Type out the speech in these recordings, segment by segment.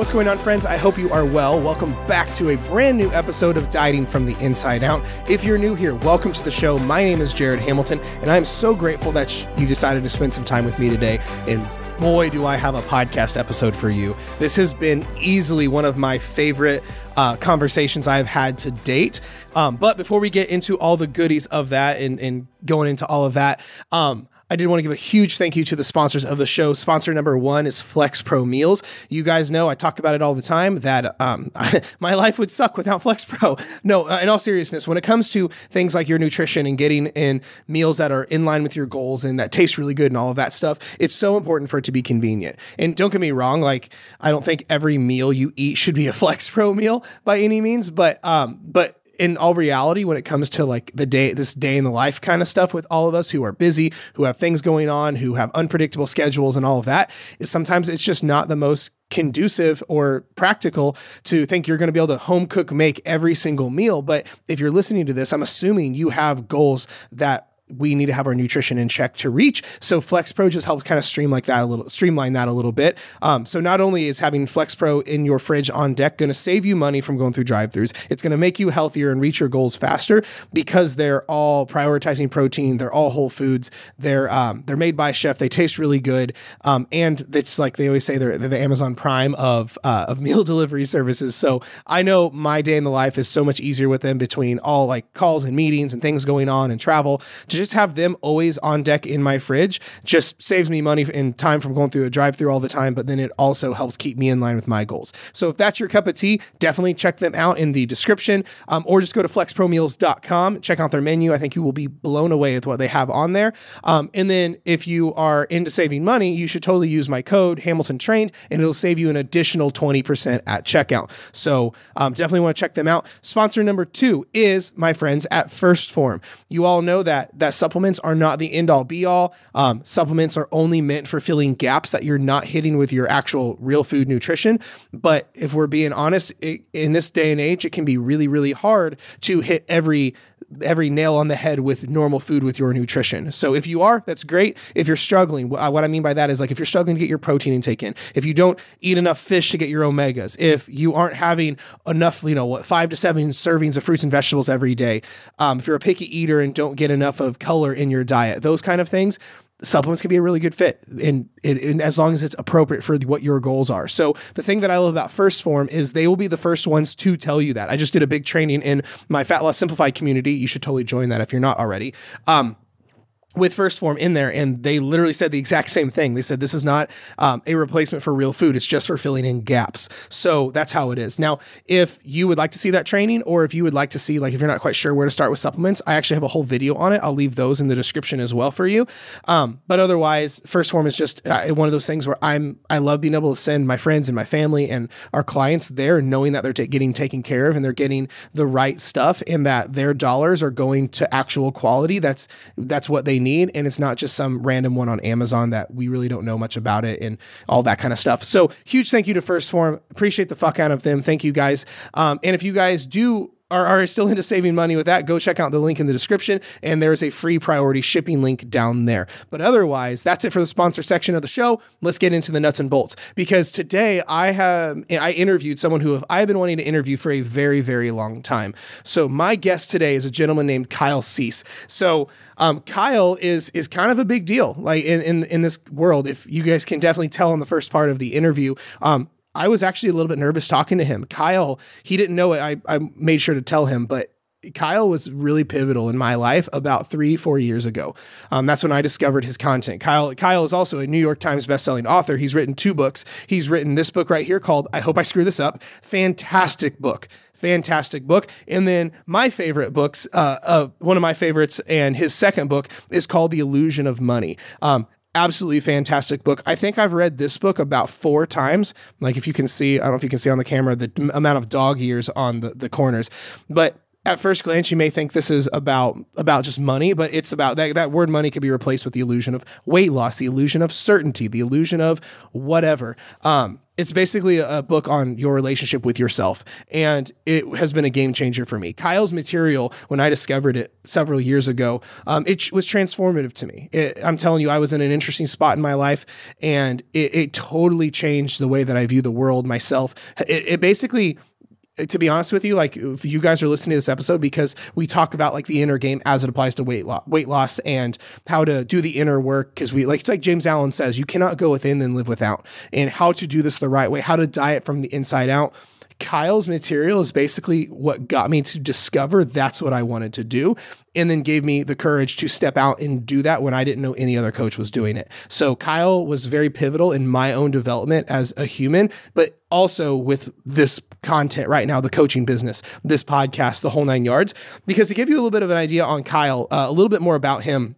What's going on, friends? I hope you are well. Welcome back to a brand new episode of Dieting from the Inside Out. If you're new here, welcome to the show. My name is Jared Hamilton, and I'm so grateful that you decided to spend some time with me today. And boy, do I have a podcast episode for you. This has been easily one of my favorite uh, conversations I've had to date. Um, but before we get into all the goodies of that and, and going into all of that, um, I did want to give a huge thank you to the sponsors of the show. Sponsor number one is Flex Pro Meals. You guys know I talk about it all the time that um, my life would suck without Flex Pro. No, uh, in all seriousness, when it comes to things like your nutrition and getting in meals that are in line with your goals and that taste really good and all of that stuff, it's so important for it to be convenient. And don't get me wrong, like I don't think every meal you eat should be a Flex Pro meal by any means, but um, but in all reality, when it comes to like the day, this day in the life kind of stuff with all of us who are busy, who have things going on, who have unpredictable schedules and all of that, is sometimes it's just not the most conducive or practical to think you're going to be able to home cook make every single meal. But if you're listening to this, I'm assuming you have goals that we need to have our nutrition in check to reach. So Flex Pro just helps kind of stream like that a little, streamline that a little bit. Um, so not only is having Flex Pro in your fridge on deck going to save you money from going through drive-throughs, it's going to make you healthier and reach your goals faster because they're all prioritizing protein. They're all whole foods. They're um, they're made by chef. They taste really good, um, and it's like they always say they're, they're the Amazon Prime of uh, of meal delivery services. So I know my day in the life is so much easier with them between all like calls and meetings and things going on and travel to just have them always on deck in my fridge just saves me money and time from going through a drive through all the time, but then it also helps keep me in line with my goals. So if that's your cup of tea, definitely check them out in the description um, or just go to flexpromeals.com, check out their menu. I think you will be blown away with what they have on there. Um, and then if you are into saving money, you should totally use my code Hamilton Trained and it'll save you an additional 20% at checkout. So um, definitely want to check them out. Sponsor number two is my friends at 1st Phorm. You all know that that supplement supplements are not the end all be all. Um, supplements are only meant for filling gaps that you're not hitting with your actual real food nutrition. But if we're being honest, it, in this day and age, it can be really, really hard to hit every every nail on the head with normal food with your nutrition. So if you are, that's great. If you're struggling, what I mean by that is like if you're struggling to get your protein intake in, if you don't eat enough fish to get your omegas, if you aren't having enough, you know, what five to seven servings of fruits and vegetables every day, um, if you're a picky eater and don't get enough of color in your diet, those kind of things, supplements can be a really good fit and, in, as long as it's appropriate for what your goals are. So the thing that I love about 1st Phorm is they will be the first ones to tell you that. I just did a big training in my Fat Loss Simplified community. You should totally join that if you're not already. Um, with 1st Phorm in there and they literally said the exact same thing. They said this is not um, a replacement for real food. It's just for filling in gaps. So that's how it is. Now if you would like to see that training or if you would like to see like if you're not quite sure where to start with supplements i actually have a whole video on it. I'll leave those in the description as well for you. Um, but otherwise 1st Phorm is just uh, one of those things where i'm i love being able to send my friends and my family and our clients there knowing that they're t- getting taken care of and they're getting the right stuff and that their dollars are going to actual quality. That's that's what they need and it's not just some random one on Amazon that we really don't know much about it and all that kind of stuff. So huge thank you to 1st Phorm. Appreciate the fuck out of them. Thank you guys. Um, and if you guys do are, are still into saving money with that, go check out the link in the description. And there's a free priority shipping link down there. But otherwise, that's it for the sponsor section of the show. Let's get into the nuts and bolts because today I have I interviewed someone who I've been wanting to interview for a very, very long time. So my guest today is a gentleman named Kyle Cease. So um, Kyle is is kind of a big deal, like in, in in this world. If you guys can definitely tell in the first part of the interview, um, I was actually a little bit nervous talking to him. Kyle, he didn't know it. I, I made sure to tell him, but Kyle was really pivotal in my life about three, four years ago. Um, that's when I discovered his content. Kyle, Kyle is also a New York Times bestselling author. He's written two books. He's written this book right here called I Hope I Screw This Up. Fantastic book fantastic book. And then my favorite books, uh, uh, one of my favorites, and his second book is called The Illusion of Money. Um, absolutely fantastic book. I think I've read this book about four times. Like if you can see, I don't know if you can see on the camera the amount of dog ears on the, the corners, but at first glance you may think this is about about just money but it's about that, that word money could be replaced with the illusion of weight loss the illusion of certainty the illusion of whatever. Um, it's basically a book on your relationship with yourself and it has been a game changer for me. Kyle's material when i discovered it several years ago um, it was transformative to me. It, i'm telling you i was in an interesting spot in my life and it, it totally changed the way that i view the world myself. It, it basically to be honest with you, like if you guys are listening to this episode because we talk about like the inner game as it applies to weight loss, weight loss and how to do the inner work. Cause we like, it's like James Allen says, you cannot go within and live without and how to do this the right way, how to diet from the inside out. Kyle's material is basically what got me to discover that's what I wanted to do and then gave me the courage to step out and do that when I didn't know any other coach was doing it. So Kyle was very pivotal in my own development as a human, but also with this content right now, the coaching business, this podcast, the whole nine yards. Because to give you a little bit of an idea on Kyle, uh, a little bit more about him,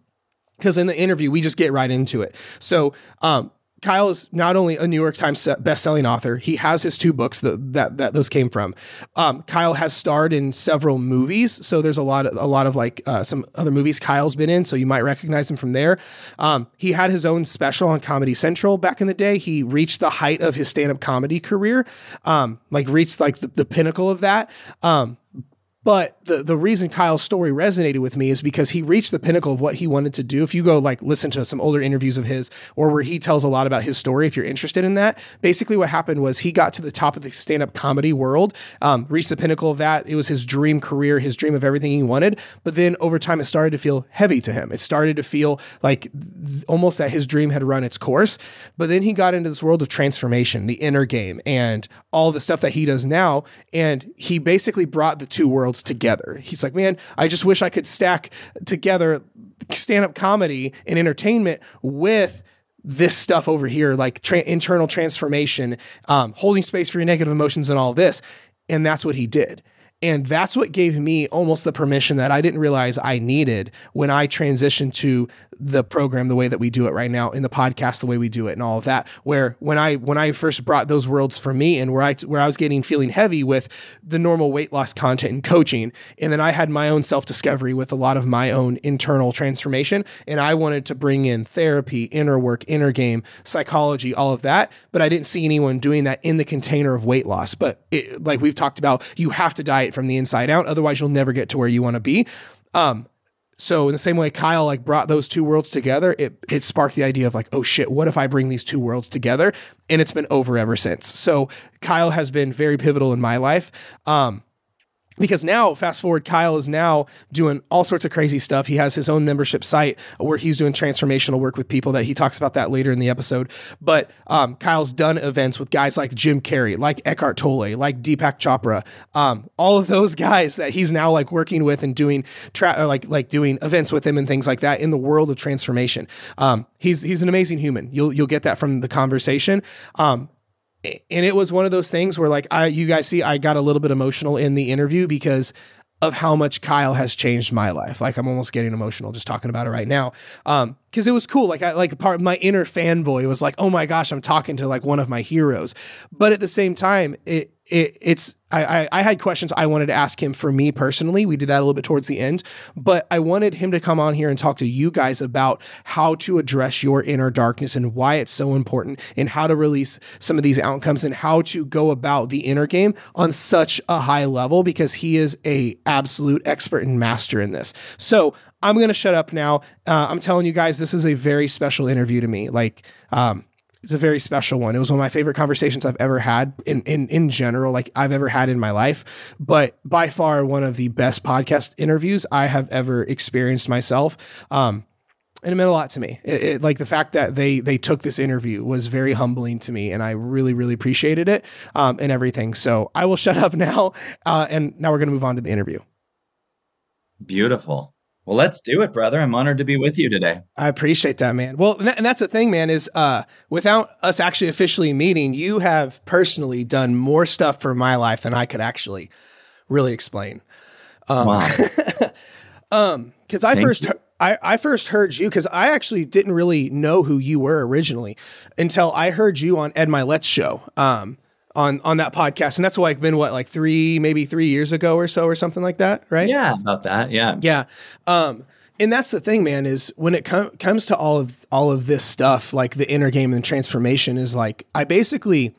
because in the interview we just get right into it. So um, Kyle is not only a New York Times best-selling author, he has his two books that that, that those came from. Um, Kyle has starred in several movies, so there's a lot of a lot of like uh, some other movies Kyle's been in, so you might recognize him from there. Um, he had his own special on Comedy Central back in the day. He reached the height of his stand-up comedy career, um, like reached like the, the pinnacle of that. Um, but the the reason Kyle's story resonated with me is because he reached the pinnacle of what he wanted to do. If you go like listen to some older interviews of his or where he tells a lot about his story, if you're interested in that, basically what happened was he got to the top of the stand up comedy world, um, reached the pinnacle of that. It was his dream career, his dream of everything he wanted. But then over time, it started to feel heavy to him. It started to feel like th- almost that his dream had run its course. But then he got into this world of transformation, the inner game, and all the stuff that he does now. And he basically brought the two worlds together. He's like, man, I just wish I could stack together stand up comedy and entertainment with this stuff over here, like tra- internal transformation, um, holding space for your negative emotions, and all this. And that's what he did. And that's what gave me almost the permission that I didn't realize I needed when I transitioned to the program the way that we do it right now in the podcast the way we do it and all of that where when i when i first brought those worlds for me and where i where i was getting feeling heavy with the normal weight loss content and coaching and then i had my own self discovery with a lot of my own internal transformation and i wanted to bring in therapy inner work inner game psychology all of that but i didn't see anyone doing that in the container of weight loss. But it, like we've talked about you have to diet from the inside out otherwise you'll never get to where you want to be. Um, so in the same way Kyle like brought those two worlds together, it it sparked the idea of like, oh shit, what if I bring these two worlds together? And it's been over ever since. So Kyle has been very pivotal in my life. Um, because now fast forward kyle is now doing all sorts of crazy stuff. He has his own membership site where he's doing transformational work with people that he talks about that later in the episode. But um, kyle's done events with guys like jim carrey like eckhart tolle like deepak chopra um, all of those guys that he's now like working with and doing tra- like like doing events with him and things like that in the world of transformation. Um, he's he's an amazing human. You'll you'll get that from the conversation. Um, and it was one of those things where like I you guys see I got a little bit emotional in the interview because of how much Kyle has changed my life. Like I'm almost getting emotional just talking about it right now. Um, because it was cool. Like I like part my inner fanboy was like, oh my gosh, I'm talking to like one of my heroes. But at the same time, it it, it's I, I, I had questions I wanted to ask him for me personally. We did that a little bit towards the end, but I wanted him to come on here and talk to you guys about how to address your inner darkness and why it's so important, and how to release some of these outcomes and how to go about the inner game on such a high level because he is a absolute expert and master in this. So I'm gonna shut up now. Uh, I'm telling you guys, this is a very special interview to me. Like, um, it's a very special one. It was one of my favorite conversations I've ever had in, in, in general, like I've ever had in my life, but by far one of the best podcast interviews I have ever experienced myself. Um, and it meant a lot to me. It, it, like the fact that they they took this interview was very humbling to me, and I really really appreciated it um, and everything. So I will shut up now, uh, and now we're going to move on to the interview. Beautiful. Well, let's do it, brother. I'm honored to be with you today. I appreciate that, man. Well, and that's the thing, man, is uh, without us actually officially meeting, you have personally done more stuff for my life than I could actually really explain. Um, wow. um, because I Thank first I, I first heard you because I actually didn't really know who you were originally until I heard you on Ed Mylett's show. Um, on on that podcast, and that's like been what like three maybe three years ago or so or something like that, right? Yeah, about that. Yeah, yeah. Um, and that's the thing, man. Is when it com- comes to all of all of this stuff, like the inner game and transformation, is like I basically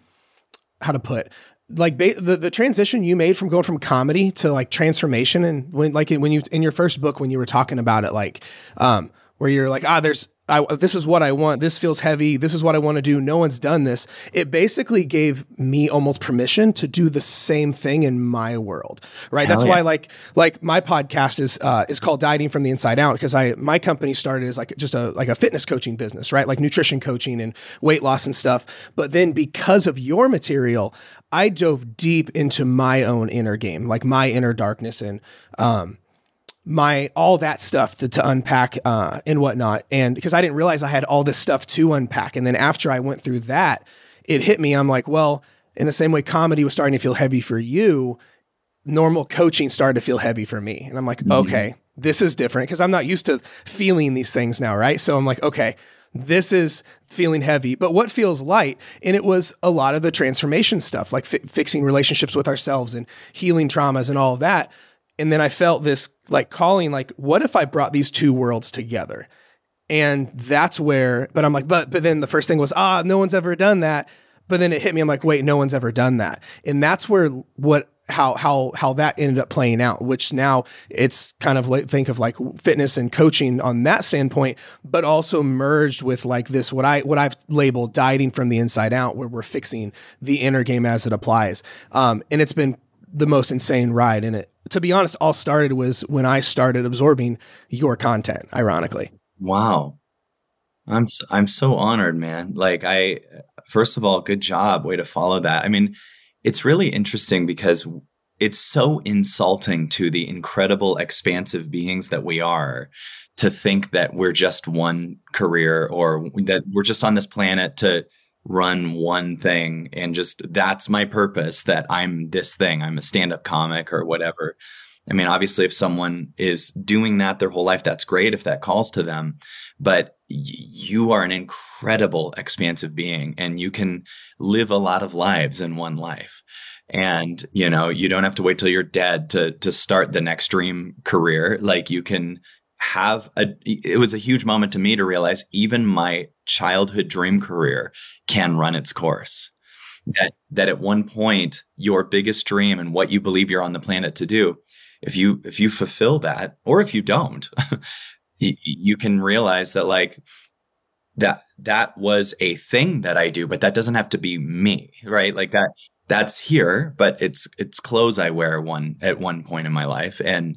how to put like ba- the the transition you made from going from comedy to like transformation, and when like when you in your first book when you were talking about it, like um, where you're like ah, there's I, this is what I want. This feels heavy. This is what I want to do. No one's done this. It basically gave me almost permission to do the same thing in my world, right? Hell That's yeah. why, like, like my podcast is uh, is called Dieting from the Inside Out because I my company started as like just a like a fitness coaching business, right? Like nutrition coaching and weight loss and stuff. But then because of your material, I dove deep into my own inner game, like my inner darkness and um, my all that stuff to, to unpack uh, and whatnot. And because I didn't realize I had all this stuff to unpack. And then after I went through that, it hit me. I'm like, well, in the same way comedy was starting to feel heavy for you, normal coaching started to feel heavy for me. And I'm like, mm-hmm. okay, this is different because I'm not used to feeling these things now, right? So I'm like, okay, this is feeling heavy, but what feels light? And it was a lot of the transformation stuff, like fi- fixing relationships with ourselves and healing traumas and all of that and then I felt this like calling, like, what if I brought these two worlds together? And that's where, but I'm like, but but then the first thing was, ah, no one's ever done that. But then it hit me, I'm like, wait, no one's ever done that. And that's where what how how how that ended up playing out, which now it's kind of like think of like fitness and coaching on that standpoint, but also merged with like this what I what I've labeled dieting from the inside out, where we're fixing the inner game as it applies. Um, and it's been the most insane ride in it to be honest, all started was when I started absorbing your content, ironically. Wow. I'm I'm so honored, man. Like I first of all, good job. Way to follow that. I mean, it's really interesting because it's so insulting to the incredible expansive beings that we are to think that we're just one career or that we're just on this planet to run one thing and just that's my purpose that I'm this thing. I'm a stand up comic or whatever. I mean, obviously, if someone is doing that their whole life, that's great if that calls to them. But y- you are an incredible, expansive being and you can live a lot of lives in one life. And, you know, you don't have to wait till you're dead to, to start the next dream career. Like you can have a it was a huge moment to me to realize even my childhood dream career can run its course that that at one point your biggest dream and what you believe you're on the planet to do if you if you fulfill that or if you don't you, you can realize that like that that was a thing that I do but that doesn't have to be me right like that that's here but it's it's clothes I wear one at one point in my life and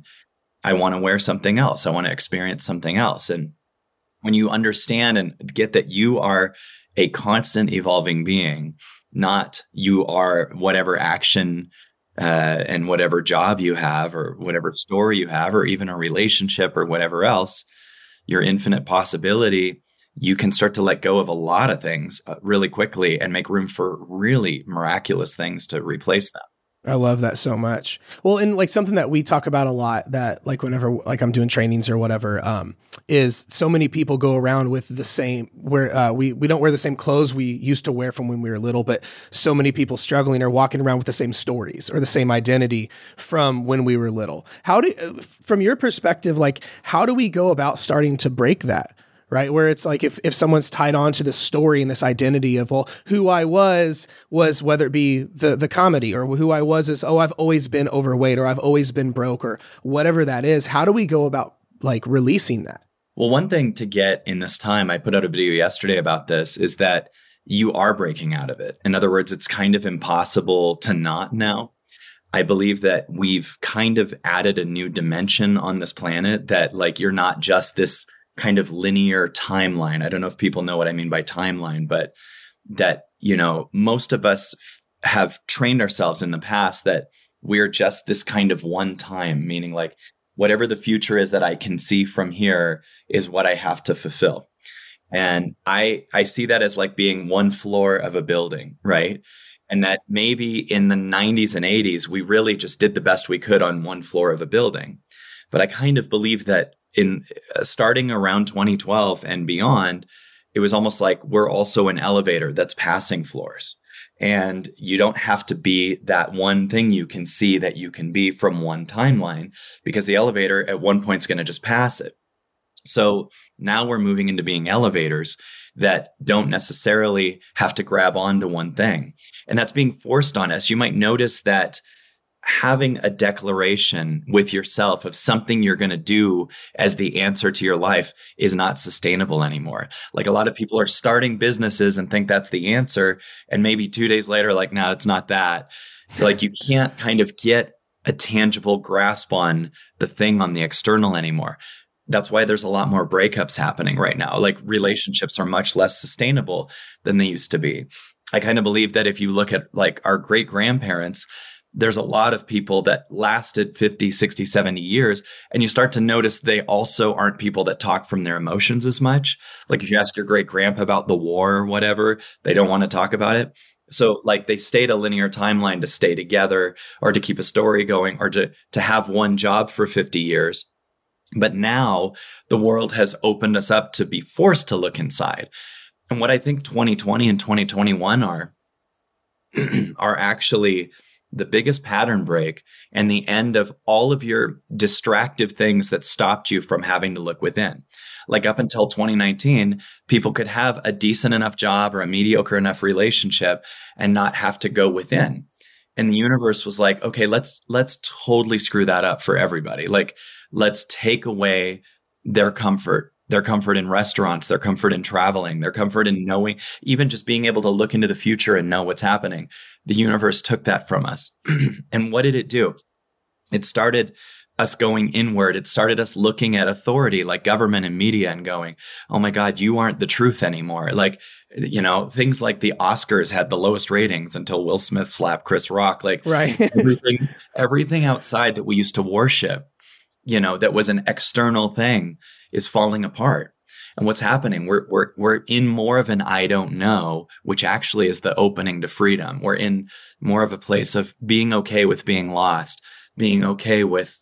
I want to wear something else. I want to experience something else. And when you understand and get that you are a constant evolving being, not you are whatever action uh, and whatever job you have, or whatever story you have, or even a relationship or whatever else, your infinite possibility, you can start to let go of a lot of things uh, really quickly and make room for really miraculous things to replace them. I love that so much. Well, and like something that we talk about a lot that like whenever like I'm doing trainings or whatever, um, is so many people go around with the same where uh, we we don't wear the same clothes we used to wear from when we were little, but so many people struggling are walking around with the same stories or the same identity from when we were little. How do from your perspective, like how do we go about starting to break that? Right? Where it's like if, if someone's tied on to this story and this identity of, well, who I was was whether it be the the comedy or who I was is, oh, I've always been overweight or I've always been broke or whatever that is. How do we go about like releasing that? Well, one thing to get in this time, I put out a video yesterday about this, is that you are breaking out of it. In other words, it's kind of impossible to not now. I believe that we've kind of added a new dimension on this planet that like you're not just this kind of linear timeline. I don't know if people know what I mean by timeline, but that, you know, most of us f- have trained ourselves in the past that we're just this kind of one time, meaning like whatever the future is that I can see from here is what I have to fulfill. And I I see that as like being one floor of a building, right? And that maybe in the 90s and 80s we really just did the best we could on one floor of a building. But I kind of believe that in uh, starting around 2012 and beyond, it was almost like we're also an elevator that's passing floors. And you don't have to be that one thing you can see that you can be from one timeline because the elevator at one point is going to just pass it. So now we're moving into being elevators that don't necessarily have to grab onto one thing. And that's being forced on us. You might notice that having a declaration with yourself of something you're going to do as the answer to your life is not sustainable anymore. Like a lot of people are starting businesses and think that's the answer. And maybe two days later, like, no, it's not that. Like you can't kind of get a tangible grasp on the thing on the external anymore. That's why there's a lot more breakups happening right now. Like relationships are much less sustainable than they used to be. I kind of believe that if you look at like our great grandparents, there's a lot of people that lasted 50, 60, 70 years. And you start to notice they also aren't people that talk from their emotions as much. Like if you ask your great grandpa about the war or whatever, they don't want to talk about it. So like they stayed a linear timeline to stay together or to keep a story going or to, to have one job for 50 years. But now the world has opened us up to be forced to look inside. And what I think 2020 and 2021 are, are actually the biggest pattern break and the end of all of your distractive things that stopped you from having to look within. Like up until 2019, people could have a decent enough job or a mediocre enough relationship and not have to go within. And the universe was like, okay, let's let's totally screw that up for everybody. Like let's take away their comfort their comfort in restaurants, their comfort in traveling, their comfort in knowing, even just being able to look into the future and know what's happening. The universe took that from us. and what did it do? It started us going inward. It started us looking at authority like government and media and going, Oh my God, you aren't the truth anymore. Like, you know, things like the Oscars had the lowest ratings until Will Smith slapped Chris Rock. Like, right. everything, everything outside that we used to worship, you know, that was an external thing is falling apart. And what's happening? We're, we're, we're in more of an I don't know, which actually is the opening to freedom. We're in more of a place of being okay with being lost, being okay with,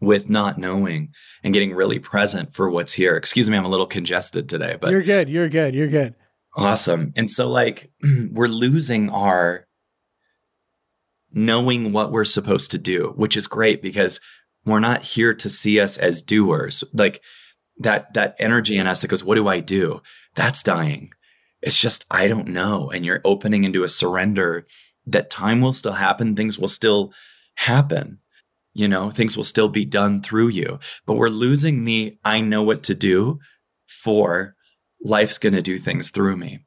with not knowing and getting really present for what's here. Excuse me, I'm a little congested today, but you're good. You're good. You're good. Awesome. And so like we're losing our knowing what we're supposed to do, which is great because we're not here to see us as doers. Like that that energy in us that goes, "What do I do?" That's dying. It's just I don't know, and you're opening into a surrender that time will still happen, things will still happen. You know, things will still be done through you, but we're losing the I know what to do for life's going to do things through me.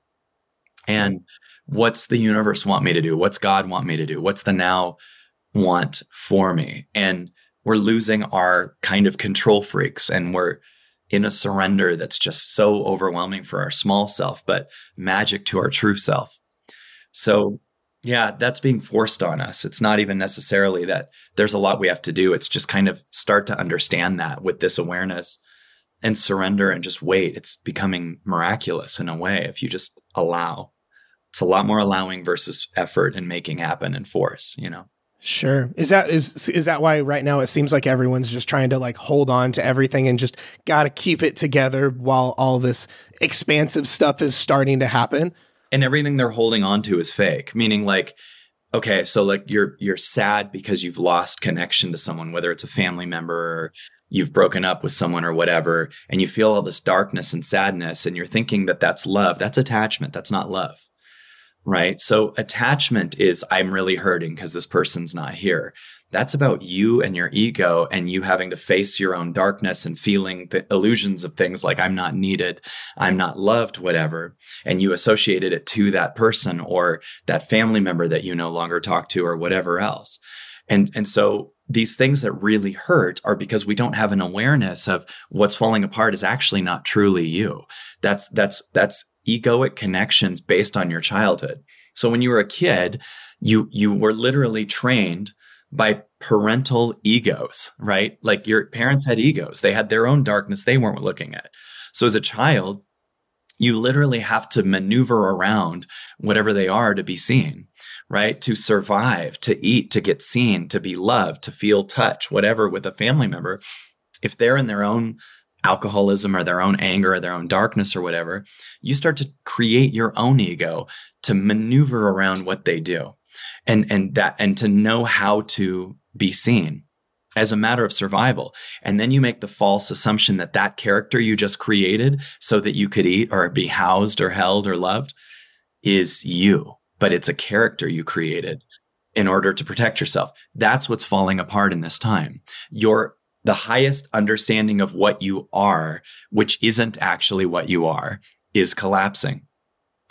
And what's the universe want me to do? What's God want me to do? What's the now want for me? And we're losing our kind of control freaks and we're in a surrender that's just so overwhelming for our small self, but magic to our true self. So, yeah, that's being forced on us. It's not even necessarily that there's a lot we have to do. It's just kind of start to understand that with this awareness and surrender and just wait. It's becoming miraculous in a way if you just allow. It's a lot more allowing versus effort and making happen and force, you know? Sure. Is that is is that why right now it seems like everyone's just trying to like hold on to everything and just got to keep it together while all this expansive stuff is starting to happen? And everything they're holding on to is fake, meaning like okay, so like you're you're sad because you've lost connection to someone whether it's a family member or you've broken up with someone or whatever and you feel all this darkness and sadness and you're thinking that that's love. That's attachment. That's not love right? So attachment is I'm really hurting because this person's not here. That's about you and your ego and you having to face your own darkness and feeling the illusions of things like I'm not needed, I'm not loved, whatever. And you associated it to that person or that family member that you no longer talk to or whatever else. And, and so these things that really hurt are because we don't have an awareness of what's falling apart is actually not truly you. That's, that's, that's egoic connections based on your childhood. So when you were a kid, you you were literally trained by parental egos, right? Like your parents had egos. They had their own darkness they weren't looking at. So as a child, you literally have to maneuver around whatever they are to be seen, right? To survive, to eat, to get seen, to be loved, to feel touch, whatever with a family member. If they're in their own alcoholism or their own anger or their own darkness or whatever, you start to create your own ego to maneuver around what they do and and that and to know how to be seen as a matter of survival. And then you make the false assumption that that character you just created so that you could eat or be housed or held or loved is you, but it's a character you created in order to protect yourself. That's what's falling apart in this time. Your the highest understanding of what you are, which isn't actually what you are, is collapsing.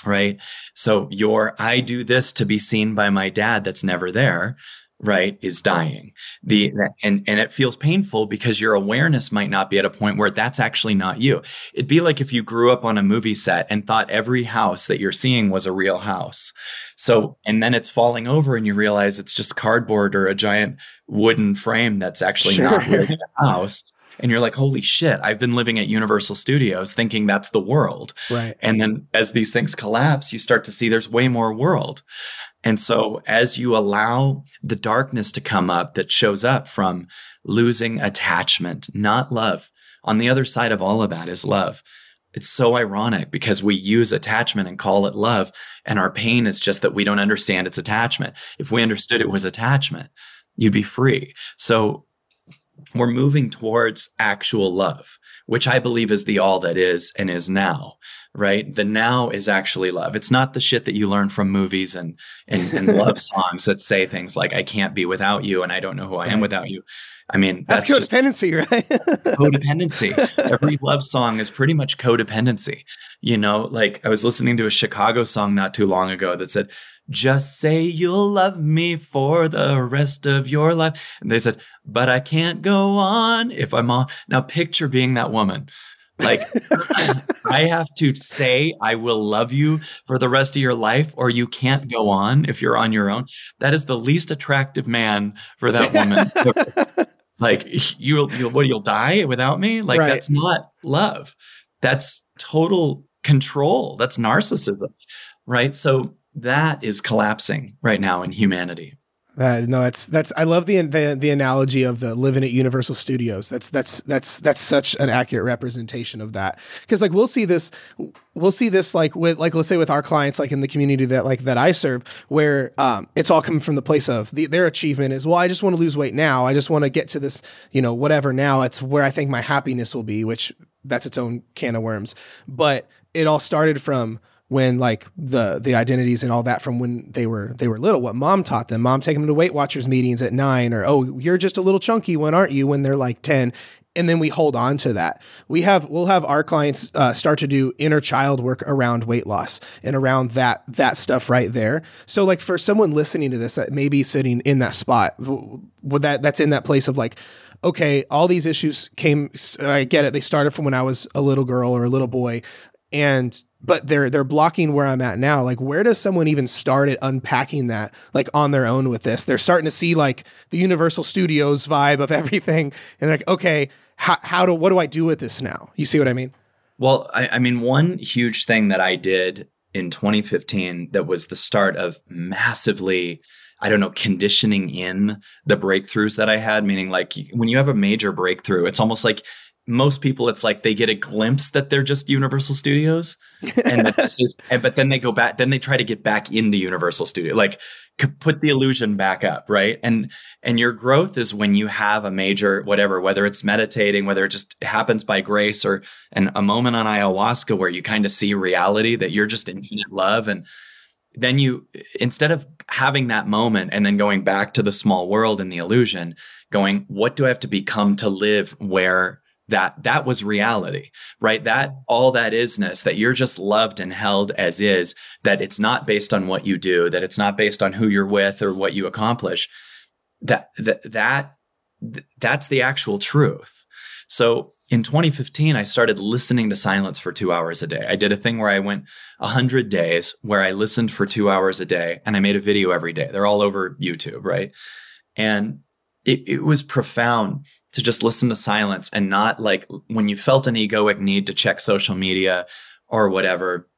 Right. So your I do this to be seen by my dad that's never there right is dying. The and and it feels painful because your awareness might not be at a point where that's actually not you. It'd be like if you grew up on a movie set and thought every house that you're seeing was a real house. So and then it's falling over and you realize it's just cardboard or a giant wooden frame that's actually sure. not really a house. And you're like holy shit i've been living at universal studios thinking that's the world. Right. And then as these things collapse you start to see there's way more world and so as you allow the darkness to come up that shows up from losing attachment, not love, on the other side of all of that is love. It's so ironic because we use attachment and call it love. And our pain is just that we don't understand its attachment. If we understood it was attachment, you'd be free. So we're moving towards actual love, which I believe is the all that is and is now right? The now is actually love. It's not the shit that you learn from movies and and, and love songs that say things like "I can't be without you" and "I don't know who I am without you." I mean, that's, that's codependency, right? codependency. Every love song is pretty much codependency. You know, like I was listening to a Chicago song not too long ago that said, just say you'll love me for the rest of your life. And they said, but I can't go on if I'm on. Now picture being that woman like, I have to say, I will love you for the rest of your life, or you can't go on if you're on your own. That is the least attractive man for that woman. like, you'll, you'll, what, you'll die without me? Like, right. that's not love. That's total control. That's narcissism. Right. So that is collapsing right now in humanity. No, that's that's. I love the, the the analogy of the living at Universal Studios. That's that's that's that's such an accurate representation of that. Because like we'll see this, we'll see this like with like let's say with our clients like in the community that like that I serve, where um, it's all coming from the place of the, their achievement is well, I just want to lose weight now. I just want to get to this, you know, whatever now. It's where I think my happiness will be, which that's its own can of worms. But it all started from when like the the identities and all that from when they were they were little what mom taught them mom taking them to weight watchers meetings at 9 or oh you're just a little chunky when aren't you when they're like 10 and then we hold on to that we have we'll have our clients uh, start to do inner child work around weight loss and around that that stuff right there so like for someone listening to this that may be sitting in that spot would that that's in that place of like okay, all these issues came. I get it. They started from when I was a little girl or a little boy, and but they're they're blocking where I'm at now. Like, where does someone even start at unpacking that like on their own with this? They're starting to see like the Universal Studios vibe of everything, and they're like, okay, how how do what do I do with this now? You see what I mean? Well, I, I mean, one huge thing that I did in 2015 that was the start of massively I don't know, conditioning in the breakthroughs that I had, meaning like when you have a major breakthrough, it's almost like most people it's like they get a glimpse that they're just universal studios and that this is and, but then they go back then they try to get back into universal studio like put the illusion back up right? And and your growth is when you have a major whatever whether it's meditating whether it just happens by grace or and a moment on ayahuasca where you kind of see reality that you're just infinite love and then you instead of having that moment and then going back to the small world and the illusion going what do i have to become to live where that that was reality right? That all that isness that you're just loved and held as is that it's not based on what you do that it's not based on who you're with or what you accomplish that that that that's the actual truth. So in 2015 i started listening to silence for 2 hours a day. I did a thing where i went 100 days where i listened for 2 hours a day and i made a video every day. They're all over youtube right? And it, it was profound to just listen to silence and not like when you felt an egoic need to check social media or whatever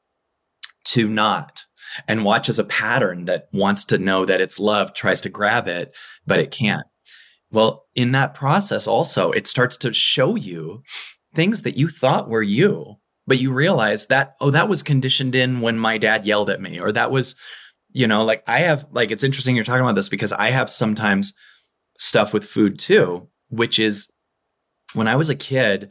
to not. And watch as a pattern that wants to know that it's love tries to grab it but it can't. Well in that process also it starts to show you things that you thought were you, but you realize that, oh, that was conditioned in when my dad yelled at me, or that was, you know, like I have, like, it's interesting you're talking about this because I have sometimes stuff with food too, which is when I was a kid,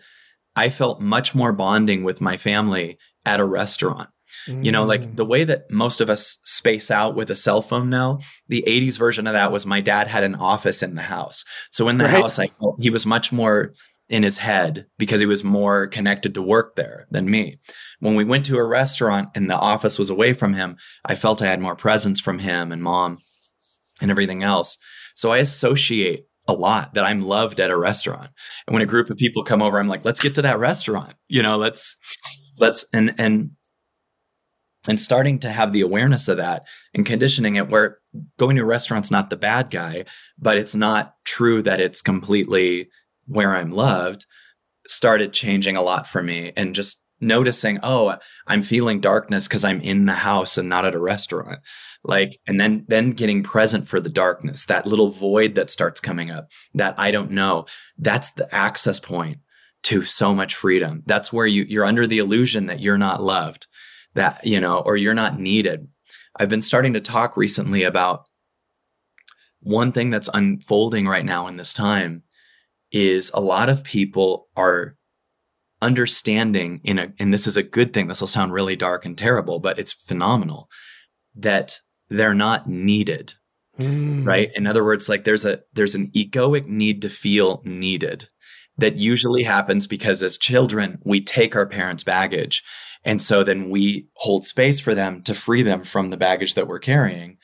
I felt much more bonding with my family at a restaurant. Mm. You know, like the way that most of us space out with a cell phone now, the 80s version of that was my dad had an office in the house. So in the right. house, I felt he was much more in his head because he was more connected to work there than me. When we went to a restaurant and the office was away from him, I felt I had more presence from him and mom and everything else. So I associate a lot that I'm loved at a restaurant. And when a group of people come over, I'm like, let's get to that restaurant. You know, let's let's and and and starting to have the awareness of that and conditioning it where going to a restaurant's not the bad guy, but it's not true that it's completely where I'm loved started changing a lot for me and just noticing, oh, I'm feeling darkness because I'm in the house and not at a restaurant. Like, and then, then getting present for the darkness, that little void that starts coming up that I don't know. That's the access point to so much freedom. That's where you, you're under the illusion that you're not loved, that, you know, or you're not needed. I've been starting to talk recently about one thing that's unfolding right now in this time is a lot of people are understanding in a, and this is a good thing. This will sound really dark and terrible, but it's phenomenal that they're not needed. Mm. Right. In other words, like there's a, there's an egoic need to feel needed that usually happens because as children, we take our parents' baggage. And so then we hold space for them to free them from the baggage that we're carrying.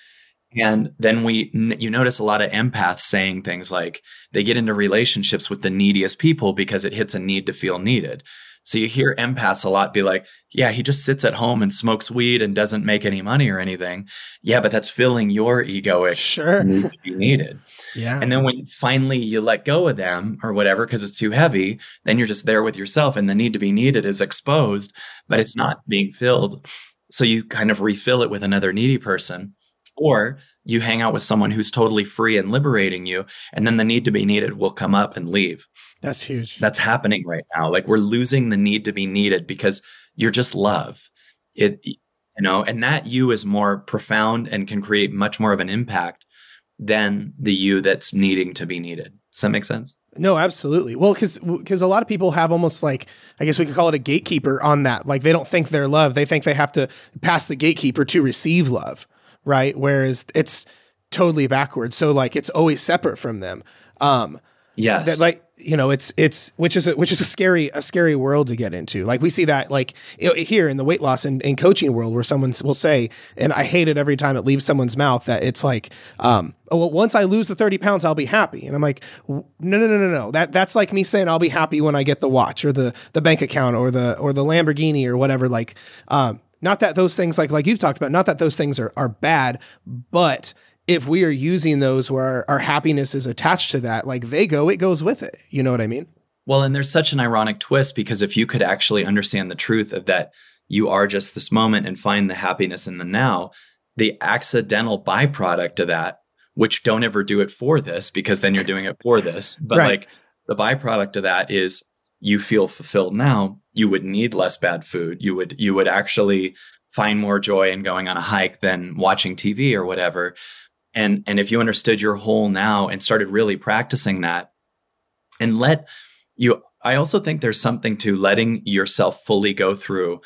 And then we, you notice a lot of empaths saying things like they get into relationships with the neediest people because it hits a need to feel needed. So you hear empaths a lot be like, yeah, he just sits at home and smokes weed and doesn't make any money or anything. Yeah, but that's filling your egoic sure. need to be needed. Yeah. And then when finally you let go of them or whatever because it's too heavy, then you're just there with yourself and the need to be needed is exposed, but it's not being filled. So you kind of refill it with another needy person or you hang out with someone who's totally free and liberating you and then the need to be needed will come up and leave. That's huge. That's happening right now. Like we're losing the need to be needed because you're just love. It you know and that you is more profound and can create much more of an impact than the you that's needing to be needed. Does that make sense? No, absolutely. Well, because because a lot of people have almost like I guess we could call it a gatekeeper on that. Like they don't think they're loved; they think they have to pass the gatekeeper to receive love right? Whereas it's totally backwards. So like it's always separate from them. Um, yes. That like you know it's it's which is a, which is a scary a scary world to get into. Like we see that like here in the weight loss and, and coaching world where someone will say, and I hate it every time it leaves someone's mouth that it's like, um, oh well, once I lose the thirty pounds, I'll be happy. And I'm like, no no no no no. That that's like me saying I'll be happy when I get the watch or the the bank account or the or the Lamborghini or whatever. Like um, not that those things like like you've talked about, not that those things are are bad, but if we are using those where our, happiness is attached to that, like they go, it goes with it. You know what I mean? Well, and there's such an ironic twist because if you could actually understand the truth of that you are just this moment and find the happiness in the now, the accidental byproduct of that, which don't ever do it for this because then you're doing it for this, but right. like the byproduct of that is you feel fulfilled now, you would need less bad food. You would you would actually find more joy in going on a hike than watching TV or whatever. And and if you understood your whole now and started really practicing that and let you I also think there's something to letting yourself fully go through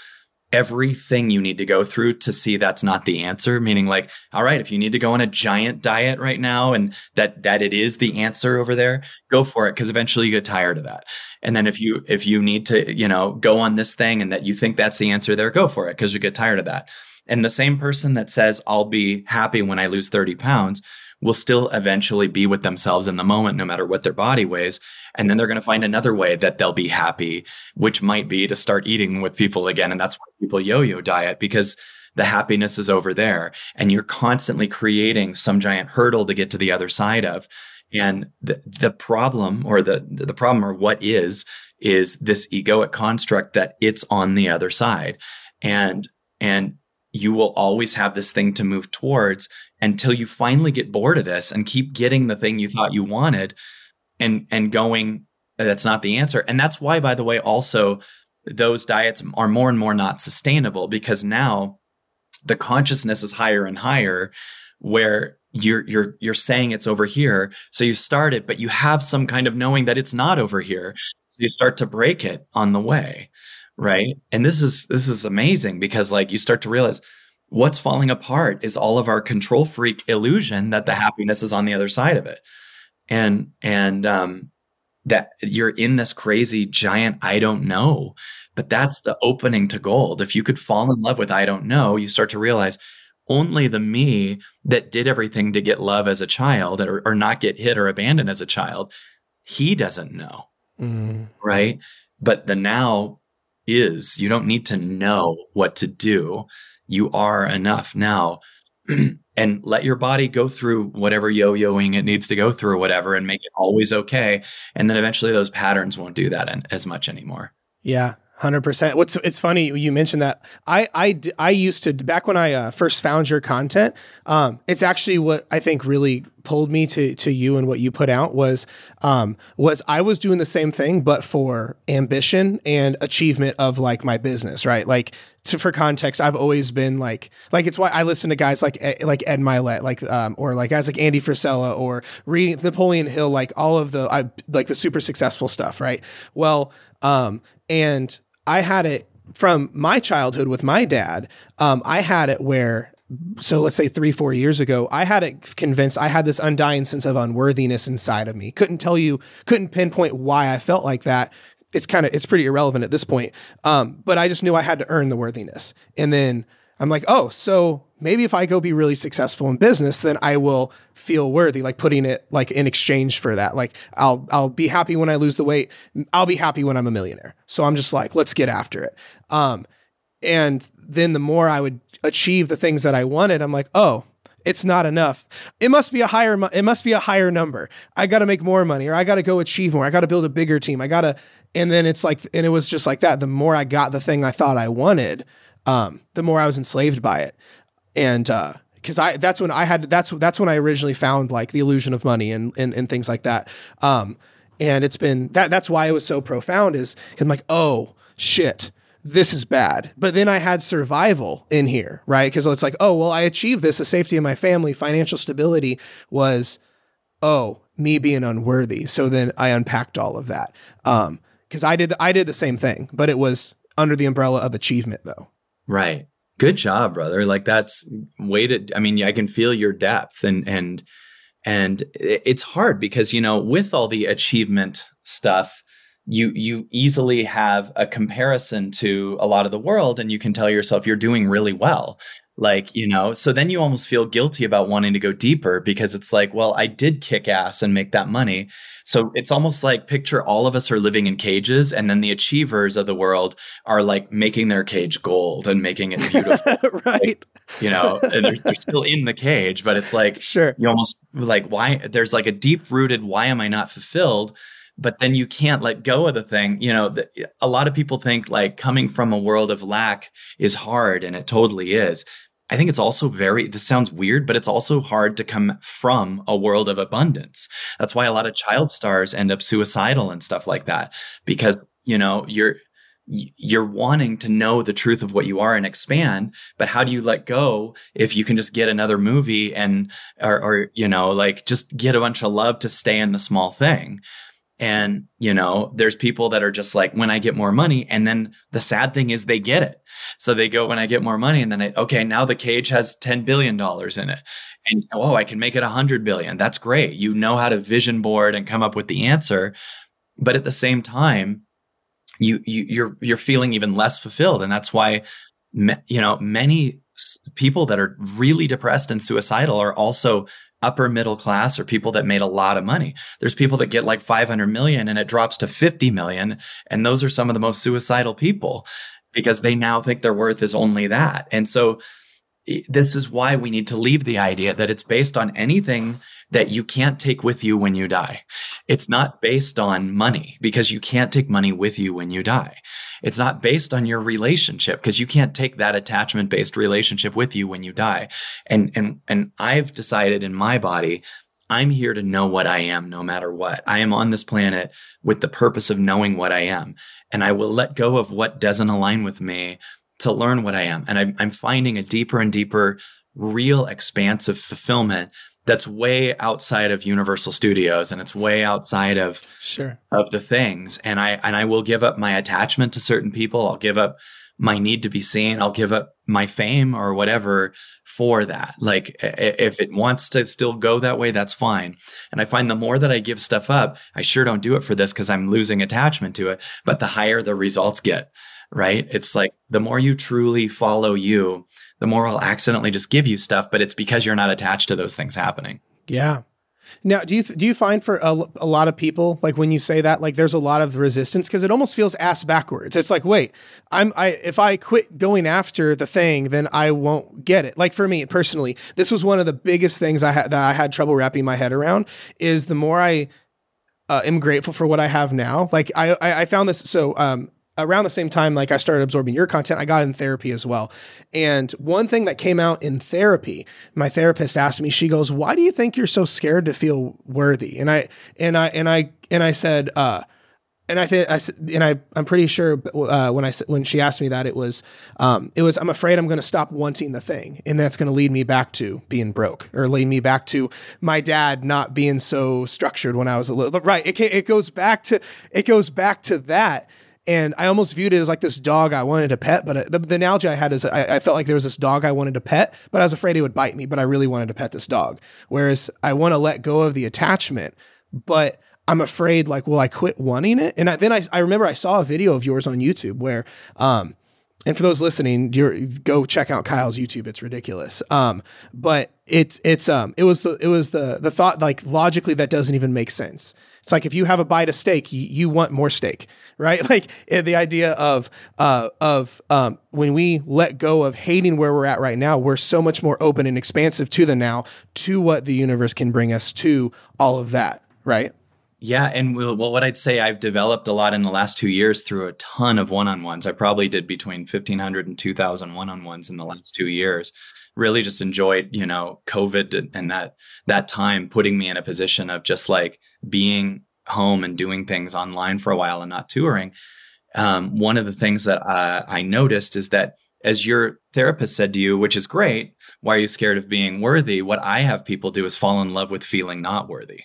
everything you need to go through to see that's not the answer. Meaning like all right if you need to go on a giant diet right now and that that it is the answer over there go for it because eventually you get tired of that. And then if you if you need to you know go on this thing and that you think that's the answer there go for it because you get tired of that. And the same person that says i'll be happy when i lose 30 pounds will still eventually be with themselves in the moment no matter what their body weighs and then they're going to find another way that they'll be happy, which might be to start eating with people again. And that's why people yo yo diet because the happiness is over there and you're constantly creating some giant hurdle to get to the other side of. And the, the problem or the, the problem or what is, is this egoic construct that it's on the other side. And, and you will always have this thing to move towards until you finally get bored of this and keep getting the thing you thought you wanted and and going uh, that's not the answer. And that's why, by the way, also those diets are more and more not sustainable because now the consciousness is higher and higher where you're you're you're saying it's over here. So you start it but you have some kind of knowing that it's not over here. So you start to break it on the way right? And this is this is amazing because like you start to realize what's falling apart is all of our control freak illusion that the happiness is on the other side of it and and um that you're in this crazy giant I don't know. But that's the opening to gold. If you could fall in love with I don't know, you start to realize only the me that did everything to get love as a child or, or not get hit or abandoned as a child, he doesn't know. Mm. Right. But the now is you don't need to know what to do. You are enough now. and let your body go through whatever yo-yoing it needs to go through whatever and make it always okay. And then eventually those patterns won't do that as much anymore. Yeah Hundred percent. What's it's funny you mentioned that. I I I used to back when I uh, first found your content. Um, it's actually what I think really pulled me to to you and what you put out was um was I was doing the same thing but for ambition and achievement of like my business. Right, like to, for context, I've always been like, like it's why I listen to guys like like Ed Mylett, like um, or like guys like Andy Frisella, or reading Napoleon Hill, like all of the I like the super successful stuff, right? Well, um, and I had it from my childhood with my dad. Um, I had it where, so let's say three, four years ago, I had it convinced I had this undying sense of unworthiness inside of me. Couldn't tell you, couldn't pinpoint why I felt like that. It's kind of, it's pretty irrelevant at this point. Um, but I just knew I had to earn the worthiness. And then I'm like, oh, so maybe if I go be really successful in business, then I will feel worthy, like putting it like in exchange for that. Like I'll I'll be happy when I lose the weight. I'll be happy when I'm a millionaire. So I'm just like, let's get after it. Um, and then the more I would achieve the things that I wanted, I'm like, oh, it's not enough. It must be a higher. It must be a higher number. I got to make more money, or I got to go achieve more. I got to build a bigger team. I got to, and then it's like, and it was just like that. The more I got the thing I thought I wanted, um, the more I was enslaved by it. And uh, because I that's when I had that's that's when I originally found like the illusion of money and and, and things like that. Um, and it's been that that's why it was so profound is I'm like, oh shit, this is bad. But then I had survival in here, right? Because it's like, oh well, I achieved this, the safety of my family, financial stability was, oh, me being unworthy. So then I unpacked all of that. Um, because I did I did the same thing, but it was under the umbrella of achievement though. Right. Good job, brother. Like that's weighted. I mean, I can feel your depth and and and it's hard because you know with all the achievement stuff you you easily have a comparison to a lot of the world and you can tell yourself you're doing really well like you know so then you almost feel guilty about wanting to go deeper because it's like well i did kick ass and make that money. So it's almost like picture all of us are living in cages and then the achievers of the world are like making their cage gold and making it beautiful. Right. like, you know and they're, they're, still in the cage but it's like sure. you almost like why there's like a deep rooted why am i not fulfilled? But then you can't let go of the thing. You know, the, a lot of people think like coming from a world of lack is hard, and it totally is. I think it's also very, this sounds weird, but it's also hard to come from a world of abundance. That's why a lot of child stars end up suicidal and stuff like that, because, you know, you're, you're wanting to know the truth of what you are and expand but how do you let go if you can just get another movie and or, or you know like just get a bunch of love to stay in the small thing and, you know, there's people that are just like, when I get more money. And then the sad thing is they get it. So they go, when I get more money. And then I, okay, now the cage has $10 billion in it. And oh, I can make it 100 billion. That's great. You know how to vision board and come up with the answer. But at the same time, you, you you're you're feeling even less fulfilled, and that's why you know many people that are really depressed and suicidal are also upper middle class or people that made a lot of money. There's people that get like 500 million and it drops to 50 million. And those are some of the most suicidal people because they now think their worth is only that. And so this is why we need to leave the idea that it's based on anything that you can't take with you when you die. It's not based on money because you can't take money with you when you die. It's not based on your relationship because you can't take that attachment based relationship with you when you die. And, and, and I've decided in my body, I'm here to know what I am no matter what. I am on this planet with the purpose of knowing what I am. And I will let go of what doesn't align with me to learn what I am. And I'm, I'm finding a deeper and deeper, real expansive fulfillment that's way outside of Universal Studios and it's way outside of sure of the things. And I and I will give up my attachment to certain people. I'll give up my need to be seen. I'll give up my fame or whatever for that. Like if it wants to still go that way, that's fine. And I find the more that I give stuff up, I sure don't do it for this because I'm losing attachment to it. But the higher the results get, right? It's like the more you truly follow you, the more I'll accidentally just give you stuff, but it's because you're not attached to those things happening. Yeah. Now, do you th- do you find for a, lot of people, like when you say that, like there's a lot of resistance because it almost feels ass backwards. It's like, wait, I'm I if I quit going after the thing, then I won't get it. Like for me personally, this was one of the biggest things I had that I had trouble wrapping my head around. Is the more I uh, am grateful for what I have now. Like I I, I found this so um around the same time like I started absorbing your content, I got in therapy as well. And one thing that came out in therapy, my therapist asked me, she goes, "Why do you think you're so scared to feel worthy?" And I and I and I and I said, uh and I think I and I I'm pretty sure uh, when I when she asked me that it was um, it was I'm afraid I'm going to stop wanting the thing and that's going to lead me back to being broke or lead me back to my dad not being so structured when I was a little right it can, it goes back to it goes back to that and I almost viewed it as like this dog I wanted to pet. But uh, the, the analogy I had is I, I, felt like there was this dog I wanted to pet, but I was afraid it would bite me. But I really wanted to pet this dog. Whereas I want to let go of the attachment, but I'm afraid like, will I quit wanting it? And I, then I, I remember I saw a video of yours on YouTube where, um, and for those listening, go check out Kyle's YouTube. It's ridiculous. Um, but it's it's um it was the it was the the thought like logically that doesn't even make sense. It's like if you have a bite of steak, you, you want more steak, right? Like eh, the idea of uh, of um, when we let go of hating where we're at right now, we're so much more open and expansive to the now, to what the universe can bring us, to all of that, right? Yeah, and well, what I'd say I've developed a lot in the last two years through a ton of one-on-ones. I probably did between 1,500 and 2,000 one-on-ones in the last two years. Really, just enjoyed you know COVID and that that time putting me in a position of just like being home and doing things online for a while and not touring, um, one of the things that uh, I noticed is that as your therapist said to you, which is great, why are you scared of being worthy? What I have people do is fall in love with feeling not worthy.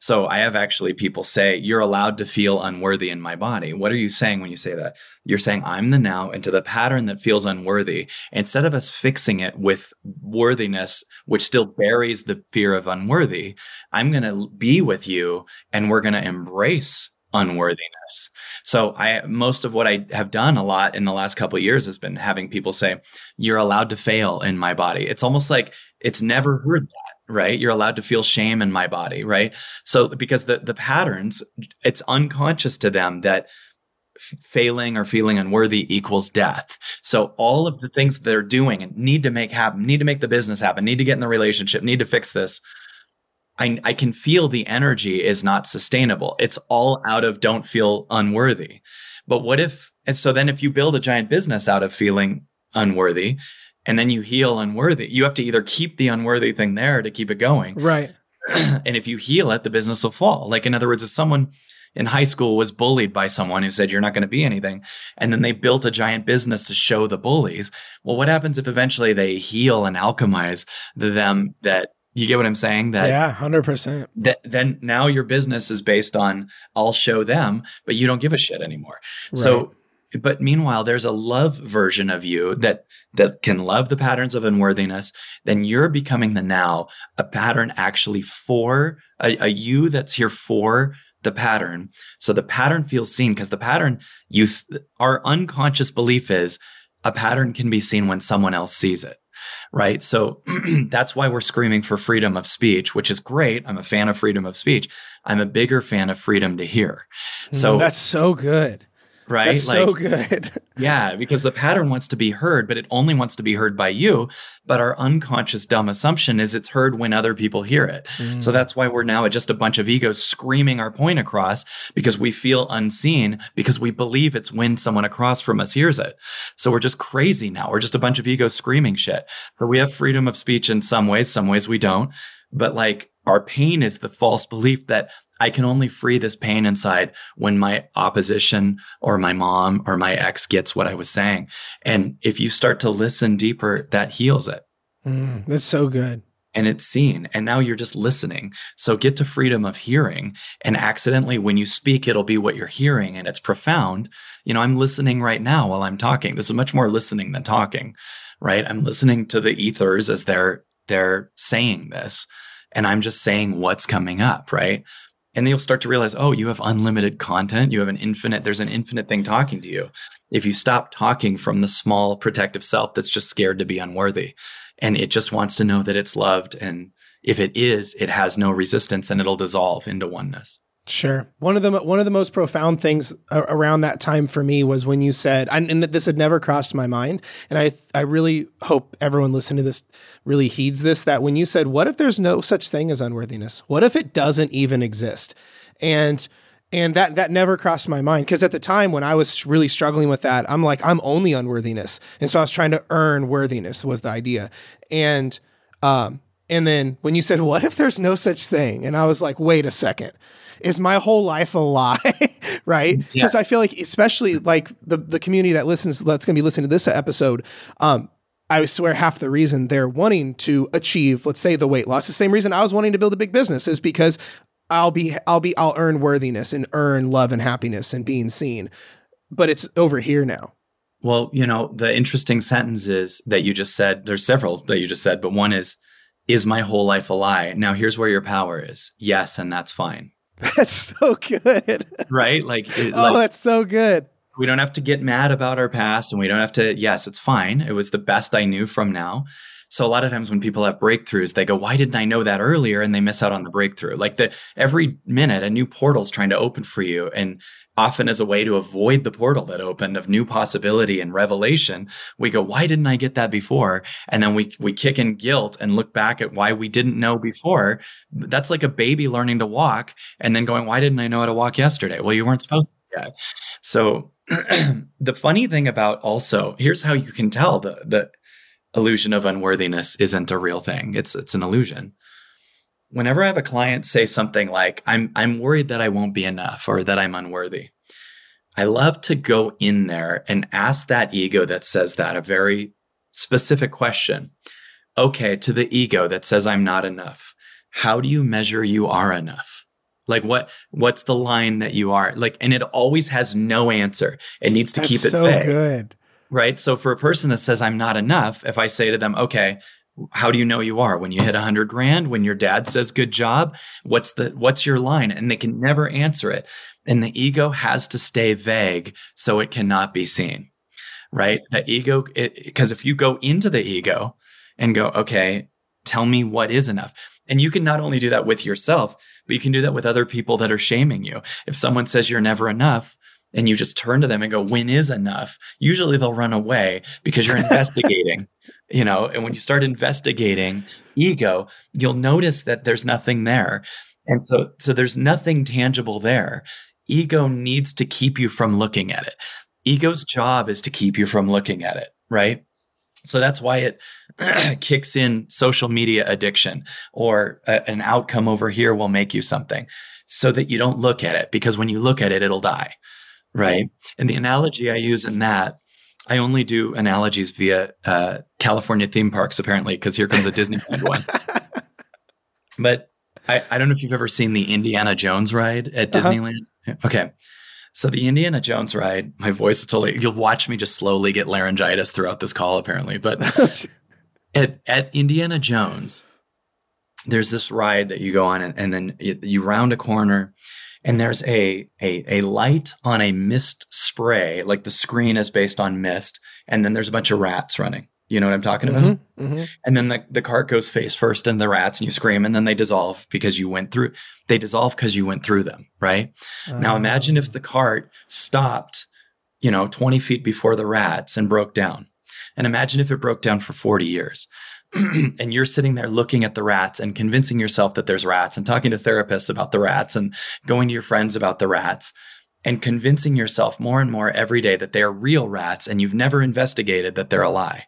So I have actually people say, You're allowed to feel unworthy in my body. What are you saying when you say that? You're saying, I'm the now into the pattern that feels unworthy. Instead of us fixing it with worthiness, which still buries the fear of unworthy, I'm going to be with you and we're going to embrace unworthiness. So I most of what I have done a lot in the last couple years has been having people say you're allowed to fail in my body. It's almost like it's never heard that, right? You're allowed to feel shame in my body, right? So because the the patterns it's unconscious to them that failing or feeling unworthy equals death. So all of the things they're doing and need to make happen, need to make the business happen, need to get in the relationship, need to fix this I, I can feel the energy is not sustainable. It's all out of don't feel unworthy. But what if, and so then if you build a giant business out of feeling unworthy and then you heal unworthy, you have to either keep the unworthy thing there to keep it going. Right. and if you heal it, the business will fall. Like, in other words, if someone in high school was bullied by someone who said, You're not going to be anything, and then they built a giant business to show the bullies, well, what happens if eventually they heal and alchemize them that you get what I'm saying? That yeah, hundred percent. Then now your business is based on I'll show them, but you don't give a shit anymore. Right. So, but meanwhile, there's a love version of you that that can love the patterns of unworthiness. Then you're becoming the now, a pattern actually for a, a you that's here for the pattern. So the pattern feels seen because the pattern you th- our unconscious belief is a pattern can be seen when someone else sees it right? So that's why we're screaming for freedom of speech, which is great. I'm a fan of freedom of speech. I'm a bigger fan of freedom to hear. So mm, that's so good right? That's like, so good. yeah, because the pattern wants to be heard, but it only wants to be heard by you. But our unconscious dumb assumption is it's heard when other people hear it. Mm. So that's why we're now just a bunch of egos screaming our point across because we feel unseen because we believe it's when someone across from us hears it. So we're just crazy now. We're just a bunch of egos screaming shit. So we have freedom of speech in some ways, some ways we don't. But like Our pain is the false belief that I can only free this pain inside when my opposition or my mom or my ex gets what I was saying. And if you start to listen deeper, that heals it. Mm, that's so good. And it's seen. And now you're just listening. So get to freedom of hearing. And accidentally when you speak it'll be what you're hearing and it's profound. You know i'm listening right now while i'm talking. This is much more listening than talking right? I'm listening to the ethers as they're they're saying this. And i'm just saying what's coming up right and then you'll start to realize oh you have unlimited content you have an infinite there's an infinite thing talking to you if you stop talking from the small protective self that's just scared to be unworthy and it just wants to know that it's loved. And if it is, it has no resistance and it'll dissolve into oneness. Sure. One of the one of the most profound things around that time for me was when you said, and this had never crossed my mind, and I I really hope everyone listening to this really heeds this. That when you said, "What if there's no such thing as unworthiness? What if it doesn't even exist?" and and that that never crossed my mind because at the time when I was really struggling with that, I'm like, I'm only unworthiness, and so I was trying to earn worthiness was the idea, and um, and then when you said, "What if there's no such thing?" and I was like, "Wait a second, is my whole life a lie?" right? Because yeah. I feel like, especially like the the community that listens, that's going to be listening to this episode, um, I swear half the reason they're wanting to achieve, let's say, the weight loss, the same reason I was wanting to build a big business is because I'll be I'll be I'll earn worthiness and earn love and happiness and being seen. But it's over here now. Well, you know, the interesting sentence is that you just said, there's several that you just said, but one is, is my whole life a lie? Now here's where your power is. Yes, and that's fine. That's so good. Right? Like, it, oh, like, that's so good. We don't have to get mad about our past and we don't have to, yes, it's fine. It was the best I knew from now. So a lot of times when people have breakthroughs, they go, "Why didn't I know that earlier?" and they miss out on the breakthrough. Like the every minute a new portal is trying to open for you and often as a way to avoid the portal that opened of new possibility and revelation, we go, "Why didn't I get that before?" And then we we kick in guilt and look back at why we didn't know before. That's like a baby learning to walk and then going, "Why didn't I know how to walk yesterday?" Well, you weren't supposed to yet. So the funny thing about also, here's how you can tell the the illusion of unworthiness isn't a real thing. It's it's an illusion. Whenever I have a client say something like I'm I'm worried that I won't be enough or that I'm unworthy. I love to go in there and ask that ego that says that a very specific question. Okay, to the ego that says I'm not enough. How do you measure you are enough? Like what what's the line that you are? Like and it always has no answer. It needs to That's keep it so vague. good right? So for a person that says I'm not enough, if I say to them, okay, how do you know you are when you hit a hundred grand? When your dad says good job, what's the what's your line? And they can never answer it. And the ego has to stay vague so it cannot be seen, right? The ego, because if you go into the ego and go, okay, tell me what is enough. And you can not only do that with yourself, but you can do that with other people that are shaming you. If someone says you're never enough, and you just turn to them and go, when is enough? Usually they'll run away because you're investigating, you know, and when you start investigating ego, you'll notice that there's nothing there. And so, so there's nothing tangible there. Ego needs to keep you from looking at it. Ego's job is to keep you from looking at it, right? So that's why it kicks in social media addiction or a, an outcome over here will make you something so that you don't look at it because when you look at it, it'll die right? And the analogy I use in that, I only do analogies via uh, California theme parks, apparently, because here comes a Disneyland one. But I, I, don't know if you've ever seen the Indiana Jones ride at uh-huh. Disneyland. Okay. So the Indiana Jones ride, my voice is totally, you'll watch me just slowly get laryngitis throughout this call, apparently. But at, at Indiana Jones, there's this ride that you go on and, and then you, you round a corner and there's a, a a light on a mist spray like the screen is based on mist and then there's a bunch of rats running. You know what i'm talking about? Mm-hmm, mm-hmm. and then the, the cart goes face first into the rats and you scream and then they dissolve because you went through they dissolve because you went through them right? Uh, now imagine if the cart stopped you know 20 feet before the rats and broke down. And imagine if it broke down for 40 years and you're sitting there looking at the rats and convincing yourself that there's rats and talking to therapists about the rats and going to your friends about the rats and convincing yourself more and more every day that they are real rats and you've never investigated that they're a lie.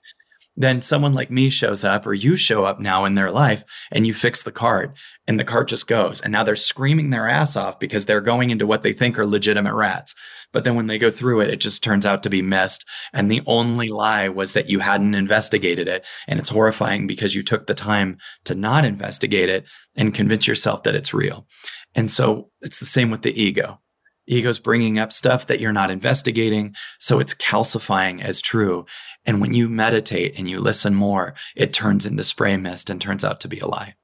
then someone like me shows up or you show up now in their life and you fix the cart and the cart just goes. And now they're screaming their ass off because they're going into what they think are legitimate rats. But then when they go through it, it just turns out to be mist. And the only lie was that you hadn't investigated it. And it's horrifying because you took the time to not investigate it and convince yourself that it's real. And so it's the same with the ego. Ego's bringing up stuff that you're not investigating. So it's calcifying as true. And when you meditate and you listen more, it turns into spray mist and turns out to be a lie.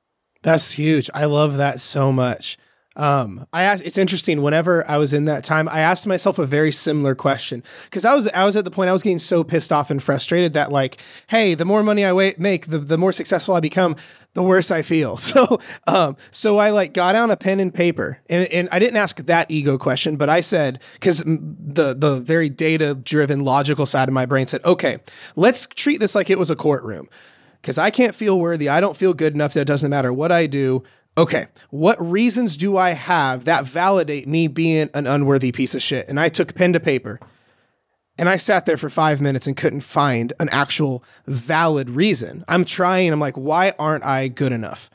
That's huge. I love that so much. Um, I asked, it's interesting. Whenever I was in that time, I asked myself a very similar question because I was I was at the point I was getting so pissed off and frustrated that like, hey, the more money I make, the the more successful I become, the worse I feel. So, um, so I like got out a pen and paper, and and I didn't ask that ego question, but I said because the the very data driven logical side of my brain said, okay, let's treat this like it was a courtroom because I can't feel worthy. I don't feel good enough that it doesn't matter what I do okay, what reasons do I have that validate me being an unworthy piece of shit? And I took pen to paper and I sat there for five minutes and couldn't find an actual valid reason. I'm trying, I'm like, why aren't I good enough?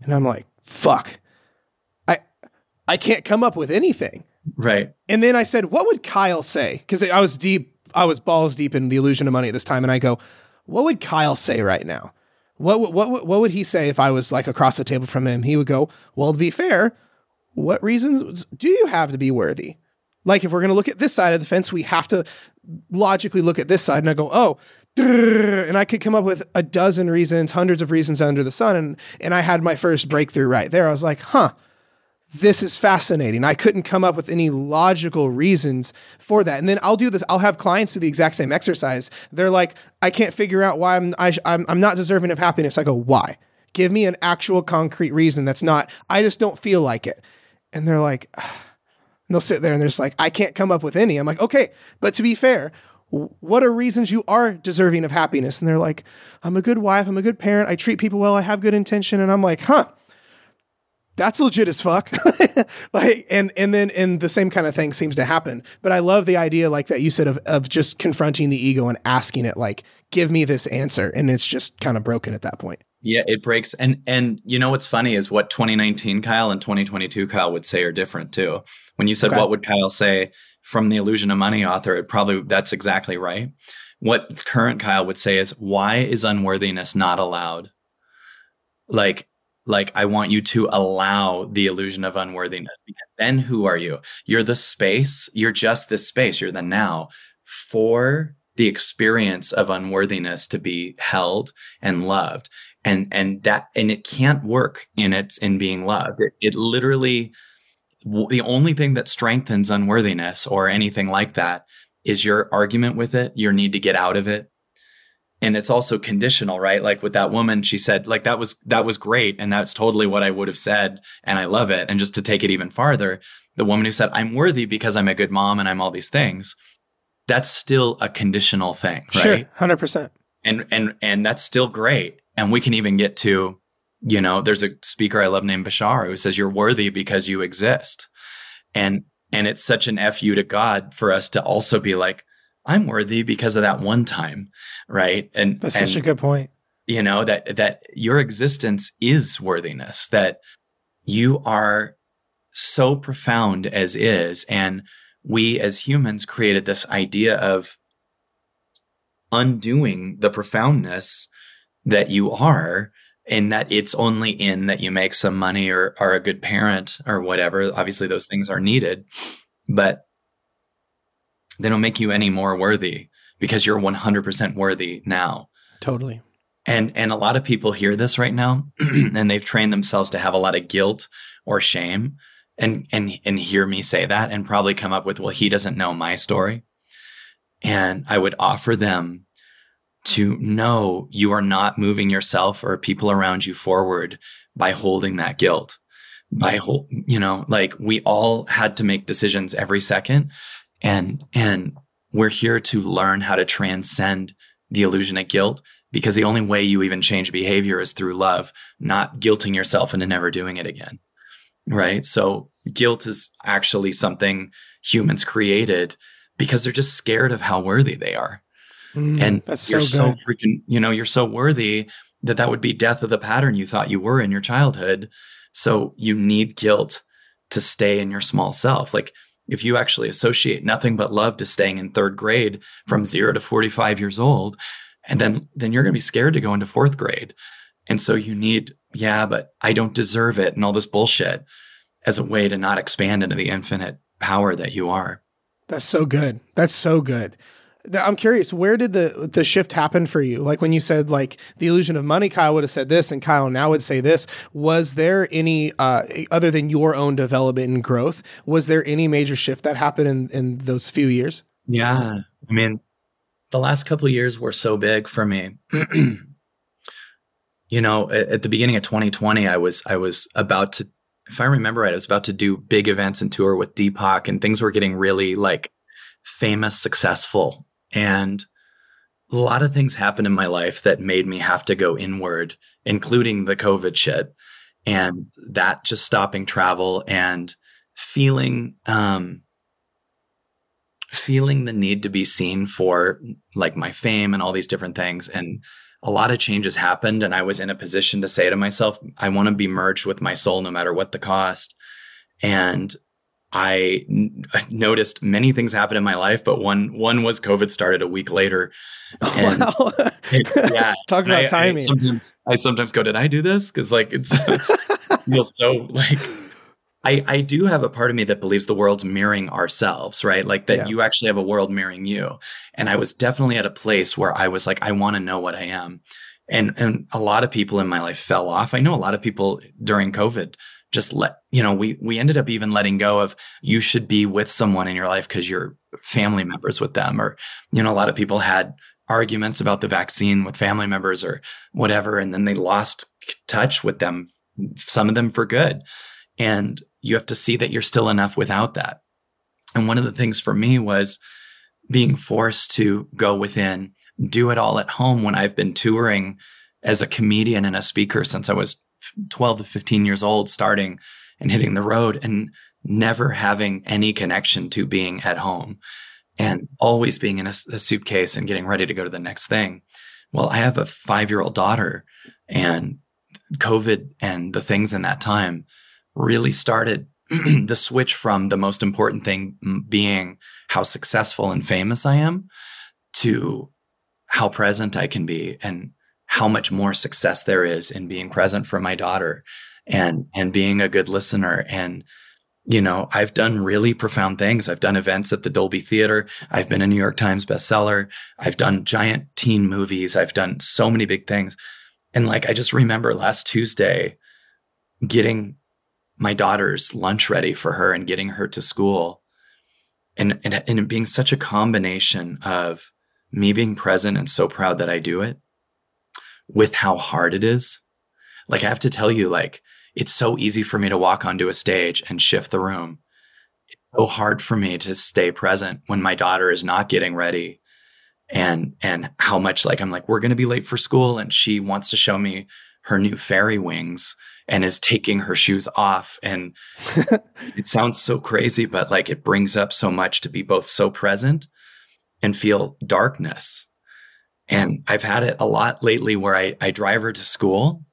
And I'm like, fuck. I I can't come up with anything. Right. And then I said, what would Kyle say? Because I was deep, I was balls deep in the illusion of money at this time. And I go, what would Kyle say right now? What, what, what would he say if I was like across the table from him? He would go, Well, to be fair, what reasons do you have to be worthy? Like, if we're going to look at this side of the fence, we have to logically look at this side. And I go, Oh, and I could come up with a dozen reasons, hundreds of reasons under the sun. And, and I had my first breakthrough right there. I was like, Huh, this is fascinating. I couldn't come up with any logical reasons for that. And then I'll do this. I'll have clients do the exact same exercise. They're like, I can't figure out why I'm, I, I'm, I'm not deserving of happiness. I go, why? Give me an actual concrete reason that's not, I just don't feel like it. And they're like, and they'll sit there and they're just like, I can't come up with any. I'm like, okay, but to be fair, what are reasons you are deserving of happiness? And they're like, I'm a good wife. I'm a good parent. I treat people well. I have good intention. And I'm like, huh, that's legit as fuck. like, and and then and the same kind of thing seems to happen. But I love the idea, like that you said, of of just confronting the ego and asking it, like, give me this answer, and it's just kind of broken at that point. Yeah, it breaks. And and you know what's funny is what 2019 Kyle and 2022 Kyle would say are different too. When you said okay. what would Kyle say from the Illusion of Money author, it probably that's exactly right. What current Kyle would say is why is unworthiness not allowed? Like like I want you to allow the illusion of unworthiness. Because then who are you? You're the space. You're just this space. You're the now for the experience of unworthiness to be held and loved. And and that and it can't work in its in being loved. It, it literally the only thing that strengthens unworthiness or anything like that is your argument with it, your need to get out of it, and it's also conditional right? Like with that woman she said like that was that was great and that's totally what i would have said and i love it. And just to take it even farther the woman who said i'm worthy because i'm a good mom and i'm all these things that's still a conditional thing right? Sure 100% and and and that's still great. And we can even get to you know there's a speaker i love named bashar who says you're worthy because you exist. And and it's such an fu to god for us to also be like I'm worthy because of that one time, right? And that's and, such a good point. You know that that your existence is worthiness. That you are so profound as is, and we as humans created this idea of undoing the profoundness that you are and that it's only in that you make some money or are a good parent or whatever obviously those things are needed but they don't make you any more worthy because you're 100% worthy now. Totally. And and a lot of people hear this right now and they've trained themselves to have a lot of guilt or shame and and and hear me say that and probably come up with well he doesn't know my story. And I would offer them to know you are not moving yourself or people around you forward by holding that guilt by hold, you know like we all had to make decisions every second and and we're here to learn how to transcend the illusion of guilt because the only way you even change behavior is through love not guilting yourself into never doing it again right so guilt is actually something humans created because they're just scared of how worthy they are Mm, and that's you're so, so freaking, you know, you're so worthy that that would be death of the pattern you thought you were in your childhood. So you need guilt to stay in your small self. Like if you actually associate nothing but love to staying in third grade from mm-hmm. 0 to 45 years old, and then then you're going to be scared to go into fourth grade. And so you need, yeah, but I don't deserve it and all this bullshit as a way to not expand into the infinite power that you are. That's so good. That's so good. I'm curious, where did the the shift happen for you? Like when you said like the illusion of money, Kyle would have said this, and Kyle now would say this. Was there any uh, other than your own development and growth? Was there any major shift that happened in in those few years? Yeah, I mean, the last couple years were so big for me. you know, at, at the beginning of 2020, I was I was about to, if I remember right, I was about to do big events and tour with Deepak, and things were getting really like famous, successful and a lot of things happened in my life that made me have to go inward, including the COVID shit. And that just stopping travel and feeling um feeling the need to be seen for like my fame and all these different things. And a lot of changes happened. And I was in a position to say to myself, I want to be merged with my soul no matter what the cost. And I n- noticed many things happen in my life, but one one was COVID started a week later. Oh, and wow. it, yeah, talk about I, timing. I sometimes, I sometimes go, "Did I do this?" Because like it's feels so like I I do have a part of me that believes the world's mirroring ourselves, right? Like that yeah. you actually have a world mirroring you. And I was definitely at a place where I was like, I want to know what I am. And and a lot of people in my life fell off. I know a lot of people during COVID just let you know we we ended up even letting go of you should be with someone in your life because you're family members with them or you know a lot of people had arguments about the vaccine with family members or whatever and then they lost touch with them some of them for good. And you have to see that you're still enough without that. And one of the things for me was being forced to go within do it all at home when i've been touring as a comedian and a speaker since i was 12 to 15 years old starting and hitting the road and never having any connection to being at home and always being in a, a suitcase and getting ready to go to the next thing. Well, I have a five year old daughter and COVID and the things in that time really started the switch from the most important thing being how successful and famous I am to how present I can be and how much more success there is in being present for my daughter and and being a good listener. And you know i've done really profound things. I've done events at the dolby theater. I've been a new york times bestseller. I've done giant teen movies. I've done so many big things. And like i just remember last tuesday getting my daughter's lunch ready for her and getting her to school. And and, and being such a combination of me being present and so proud that i do it with how hard it is. Like I have to tell you, like it's so easy for me to walk onto a stage and shift the room. It's so hard for me to stay present when my daughter is not getting ready and and how much like I'm like we're going to be late for school and she wants to show me her new fairy wings and is taking her shoes off and it sounds so crazy but like it brings up so much to be both so present and feel darkness and I've had it a lot lately where I, I drive her to school.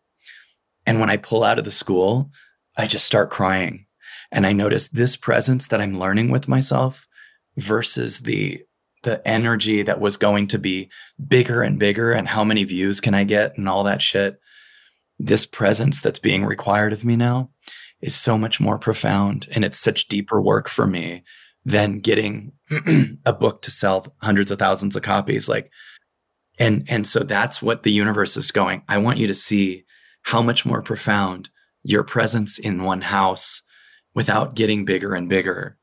And when I pull out of the school, I just start crying. And I notice this presence that I'm learning with myself versus the the energy that was going to be bigger and bigger and how many views can I get and all that shit. This presence that's being required of me now is so much more profound and it's such deeper work for me than getting a book to sell hundreds of thousands of copies. Like and, and so that's what the universe is going. I want you to see how much more profound your presence in one house without getting bigger and bigger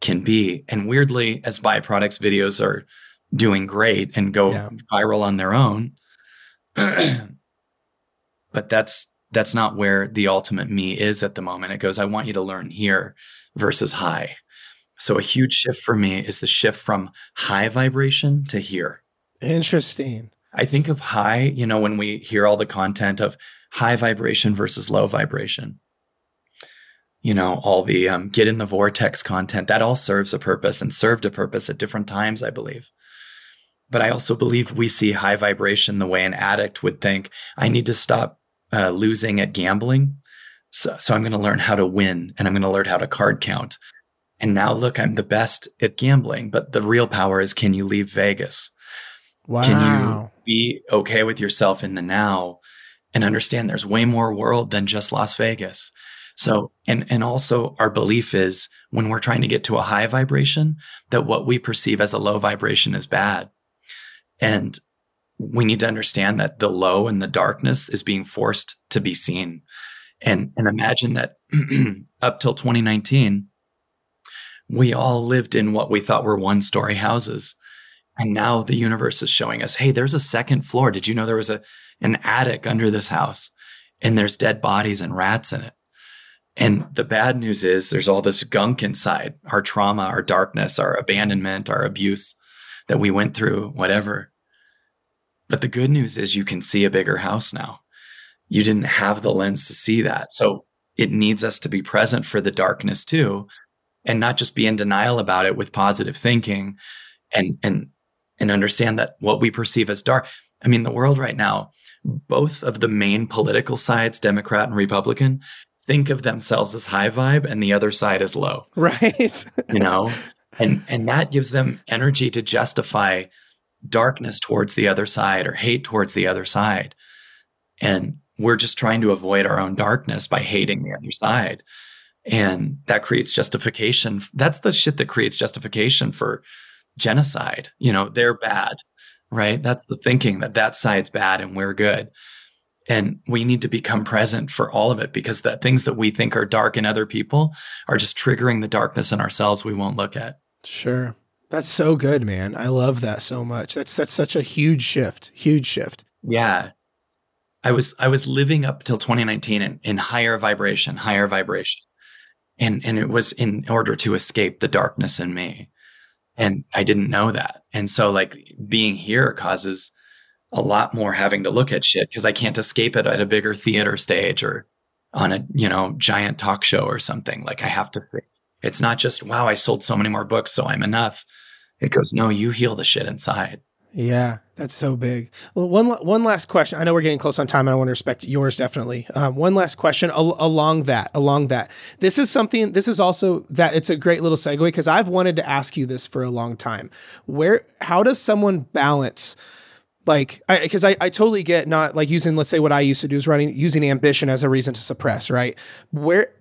can be. And weirdly, as byproducts, videos are doing great and go yeah. viral on their own. but that's that's not where the ultimate me is at the moment. It goes, I want you to learn here versus high. So a huge shift for me is the shift from high vibration to here. Interesting. I think of high, you know, when we hear all the content of high vibration versus low vibration. You know, all the um, get in the vortex content, that all serves a purpose and served a purpose at different times, I believe. but I also believe we see high vibration the way an addict would think I need to stop uh, losing at gambling. So, so I'm going to learn how to win and I'm going to learn how to card count. And now look, I'm the best at gambling, but the real power is can you leave Vegas? Wow. Can you be okay with yourself in the now and understand there's way more world than just Las Vegas? So, and, and also our belief is when we're trying to get to a high vibration, that what we perceive as a low vibration is bad. And we need to understand that the low and the darkness is being forced to be seen. And, and imagine that up till 2019, we all lived in what we thought were one story houses. And now the universe is showing us, hey, there's a second floor. Did you know there was a, an attic under this house? And there's dead bodies and rats in it. And the bad news is there's all this gunk inside our trauma, our darkness, our abandonment, our abuse that we went through, whatever. But the good news is you can see a bigger house now. You didn't have the lens to see that. So it needs us to be present for the darkness too, and not just be in denial about it with positive thinking and, and, and understand that what we perceive as dark. I mean, the world right now, both of the main political sides, Democrat and Republican, think of themselves as high vibe and the other side as low. Right. you know, and and that gives them energy to justify darkness towards the other side or hate towards the other side. And we're just trying to avoid our own darkness by hating the other side. And that creates justification. That's the shit that creates justification for genocide. You know, they're bad, right? That's the thinking that that side's bad and we're good. And we need to become present for all of it because the things that we think are dark in other people are just triggering the darkness in ourselves we won't look at. Sure. That's so good, man. I love that so much. That's that's such a huge shift. Huge shift. Yeah. I was I was living up till 2019 in, in higher vibration, higher vibration. And and it was in order to escape the darkness in me. And I didn't know that. And so like being here causes a lot more having to look at shit because I can't escape it at a bigger theater stage or on a, you know, giant talk show or something. Like I have to. It's not just, wow, I sold so many more books, so I'm enough. It goes, no, you heal the shit inside. Yeah, that's so big. Well, one one last question. I know we're getting close on time, and I want to respect yours definitely. Um, one last question al- along that. Along that, this is something. This is also that it's a great little segue because I've wanted to ask you this for a long time. Where, how does someone balance? like because I, I, I totally get not like using let's say what i used to do is running using ambition as a reason to suppress right where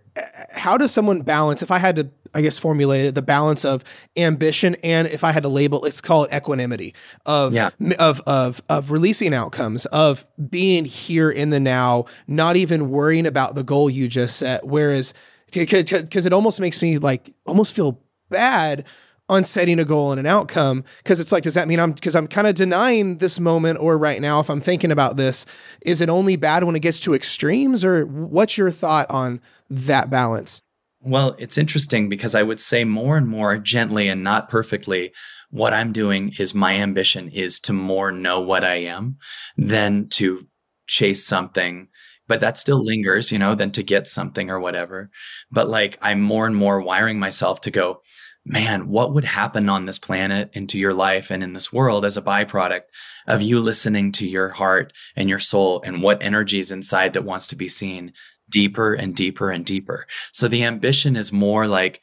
how does someone balance if i had to i guess formulate it the balance of ambition and if i had to label let's call it equanimity of yeah. of of of releasing outcomes of being here in the now not even worrying about the goal you just set whereas because it almost makes me like almost feel bad on setting a goal and an outcome because it's like does that mean i'm because i'm kind of denying this moment or right now if i'm thinking about this is it only bad when it gets to extremes or what's your thought on that balance? Well it's interesting because i would say more and more gently and not perfectly what i'm doing is my ambition is to more know what i am than to chase something but that still lingers you know than to get something or whatever. But like i'm more and more wiring myself to go man, what would happen on this planet and to your life and in this world as a byproduct of you listening to your heart and your soul and what energy is inside that wants to be seen deeper and deeper and deeper. So the ambition is more like,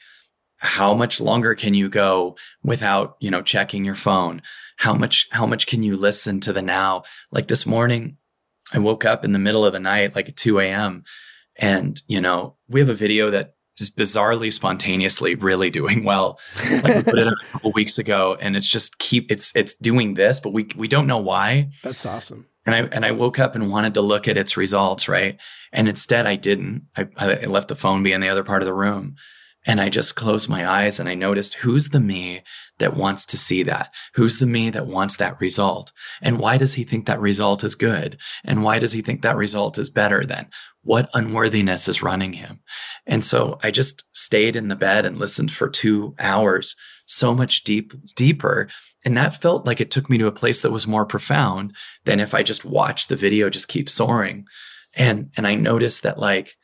how much longer can you go without, you know, checking your phone? How much, how much can you listen to the now? Like this morning, I woke up in the middle of the night, like at 2 a.m. And, you know, we have a video that just bizarrely spontaneously really doing well like we put it a couple weeks ago and it's just keep it's it's doing this but we we don't know why that's awesome and i and i woke up and wanted to look at its results right and instead i didn't i, I left the phone be in the other part of the room and I just closed my eyes and I noticed who's the me that wants to see that? Who's the me that wants that result? And why does he think that result is good? And why does he think that result is better than what unworthiness is running him? And so I just stayed in the bed and listened for two hours, so much deep, deeper. And that felt like it took me to a place that was more profound than if I just watched the video just keep soaring. And, and I noticed that like,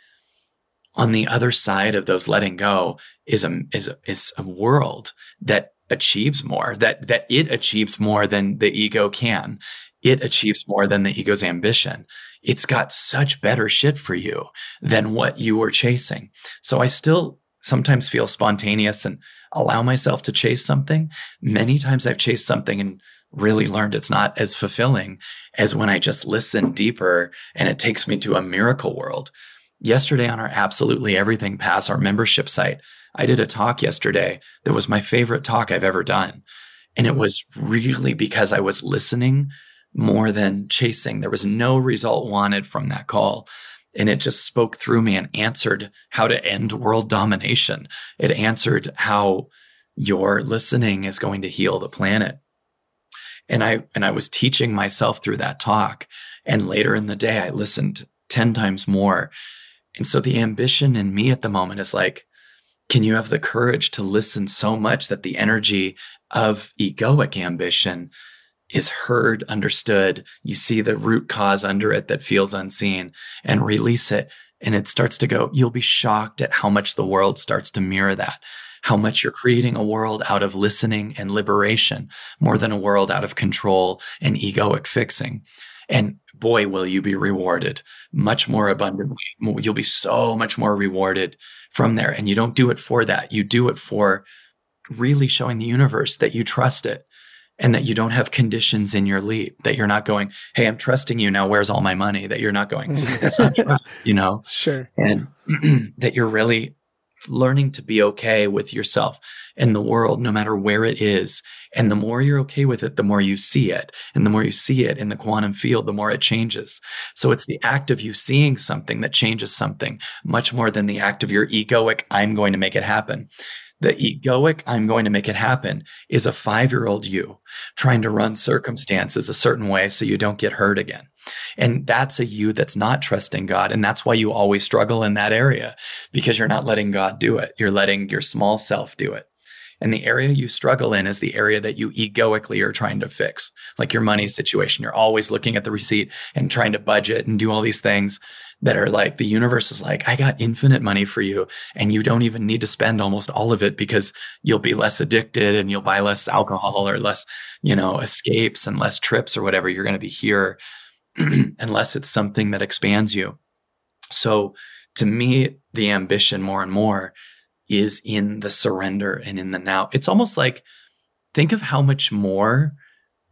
on the other side of those letting go is a is a, is a world that achieves more, that that it achieves more than the ego can. It achieves more than the ego's ambition. It's got such better shit for you than what you were chasing. So I still sometimes feel spontaneous and allow myself to chase something. Many times I've chased something and really learned it's not as fulfilling as when I just listen deeper and it takes me to a miracle world. Yesterday on our Absolutely Everything Pass, our membership site, I did a talk yesterday that was my favorite talk I've ever done. And it was really because I was listening more than chasing. There was no result wanted from that call. And it just spoke through me and answered how to end world domination. It answered how your listening is going to heal the planet. And I, and I was teaching myself through that talk. And later in the day, I listened 10 times more. And so the ambition in me at the moment is like, can you have the courage to listen so much that the energy of egoic ambition is heard, understood? You see the root cause under it that feels unseen and release it. And it starts to go, you'll be shocked at how much the world starts to mirror that. How much you're creating a world out of listening and liberation more than a world out of control and egoic fixing. And boy, will you be rewarded much more abundantly. You'll be so much more rewarded from there. And you don't do it for that. You do it for really showing the universe that you trust it and that you don't have conditions in your leap, that you're not going, Hey, I'm trusting you. Now where's all my money? That you're not going, that's not mm-hmm. trust, you know? Sure. And that you're really learning to be okay with yourself and the world, no matter where it is. And the more you're okay with it, the more you see it. And the more you see it in the quantum field, the more it changes. So it's the act of you seeing something that changes something much more than the act of your egoic, I'm going to make it happen. The egoic, I'm going to make it happen is a five year old you trying to run circumstances a certain way so you don't get hurt again. And that's a you that's not trusting God. And that's why you always struggle in that area because you're not letting God do it. You're letting your small self do it. And the area you struggle in is the area that you egoically are trying to fix, like your money situation. You're always looking at the receipt and trying to budget and do all these things that are like the universe is like, I got infinite money for you and you don't even need to spend almost all of it because you'll be less addicted and you'll buy less alcohol or less, you know, escapes and less trips or whatever. You're going to be here unless it's something that expands you. So to me, the ambition more and more is in the surrender and in the now. It's almost like think of how much more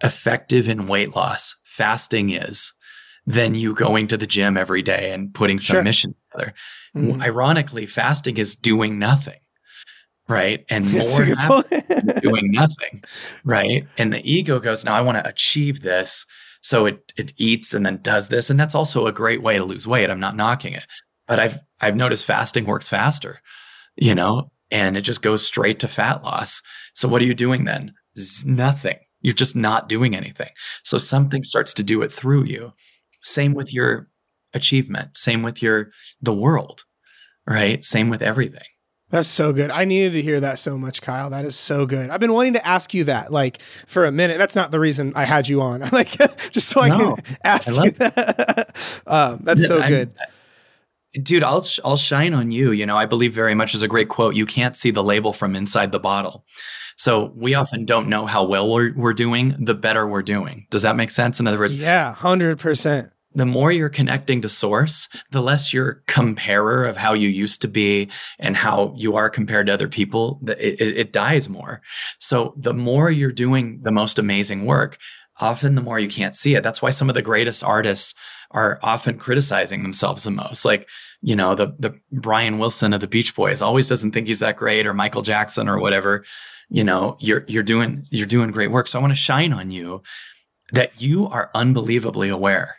effective in weight loss fasting is than you going to the gym every day and putting some sure. mission together. Mm-hmm. Ironically, fasting is doing nothing. Right. And more doing nothing. Right. And the ego goes, now I want to achieve this. So it it eats and then does this. And that's also a great way to lose weight. I'm not knocking it. But I've I've noticed fasting works faster, you know, and it just goes straight to fat loss. So what are you doing then? Z- nothing. You're just not doing anything. So something starts to do it through you. Same with your achievement, same with your the world, right? Same with everything. That's so good. I needed to hear that so much, Kyle. That is so good. I've been wanting to ask you that like for a minute. That's not the reason I had you on. like just so I no, can ask I you that. um, that's so I'm, good. Dude, I'll I'll shine on you. You know, I believe very much is a great quote. You can't see the label from inside the bottle. So we often don't know how well we're, we're doing, the better we're doing. Does that make sense? In other words, yeah, 100%. The more you're connecting to source, the less you're comparer of how you used to be and how you are compared to other people, it, it, it dies more. So the more you're doing the most amazing work, often the more you can't see it. That's why some of the greatest artists are often criticizing themselves the most. Like, you know, the the Brian Wilson of the Beach Boys always doesn't think he's that great or Michael Jackson or whatever you know you're you're doing you're doing great work. So i want to shine on you that you are unbelievably aware.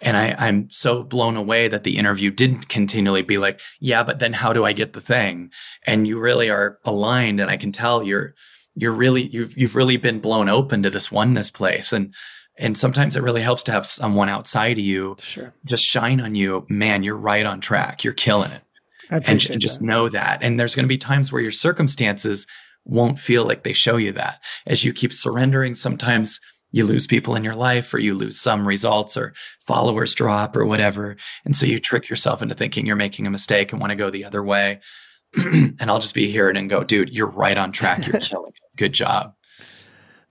And I, i'm so blown away that the interview didn't continually be like yeah but then how do i get the thing? And you really are aligned and i can tell you're you're really you've you've really been blown open to this oneness place. And and sometimes it really helps to have someone outside of you sure. just shine on you man you're right on track. You're killing it. And, and just know that. And there's going to be times where your circumstances won't feel like they show you that. As you keep surrendering, sometimes you lose people in your life or you lose some results or followers drop or whatever. And so you trick yourself into thinking you're making a mistake and want to go the other way. and I'll just be here and go, dude, you're right on track. You're killing it. Good job.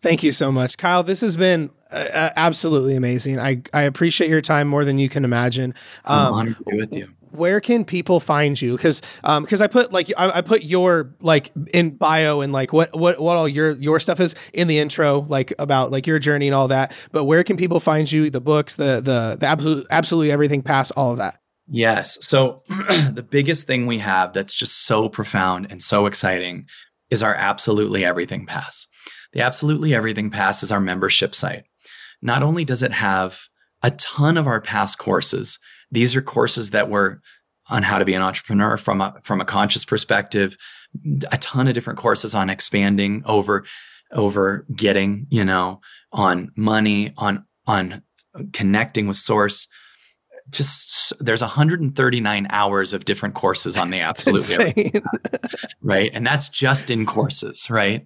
Thank you so much, Kyle. This has been uh, uh absolutely amazing. I, I appreciate your time more than you can imagine. Um, I'm honored to be with you where can people find you? Because um because i put like I, I, put your like in bio and like what what what all your your stuff is in the intro like about like your journey and all that. But where can people find you? The books the the the absolute absolutely everything past all of that. Yes. So the biggest thing we have that's just so profound and so exciting is our absolutely everything pass. The absolutely everything pass is our membership site. Not only does it have a ton of our past courses these are courses that were on how to be an entrepreneur from a from a conscious perspective, a ton of different courses on expanding over over getting, you know, on money, on on connecting with source. Just there's 139 hours of different courses on the absolute right? And that's just in courses, right?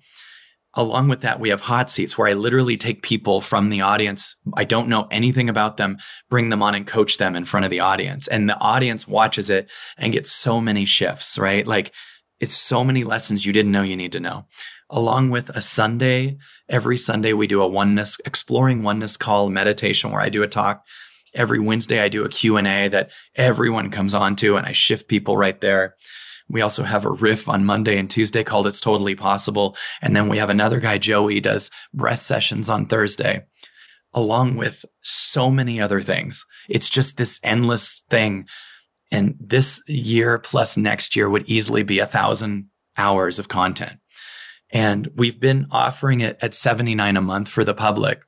Along with that, we have hot seats where I literally take people from the audience. I don't know anything about them, bring them on and coach them in front of the audience. And the audience watches it and gets so many shifts, right? Like it's so many lessons you didn't know you need to know. Along with a Sunday, every Sunday we do a oneness, exploring oneness call meditation where I do a talk. Every Wednesday I do a Q&A that everyone comes on to and I shift people right there. We also have a riff on Monday and Tuesday called It's Totally Possible. And then we have another guy, Joey, does breath sessions on Thursday, along with so many other things. It's just this endless thing. And this year plus next year would easily be a thousand hours of content. And we've been offering it at 79 a month for the public.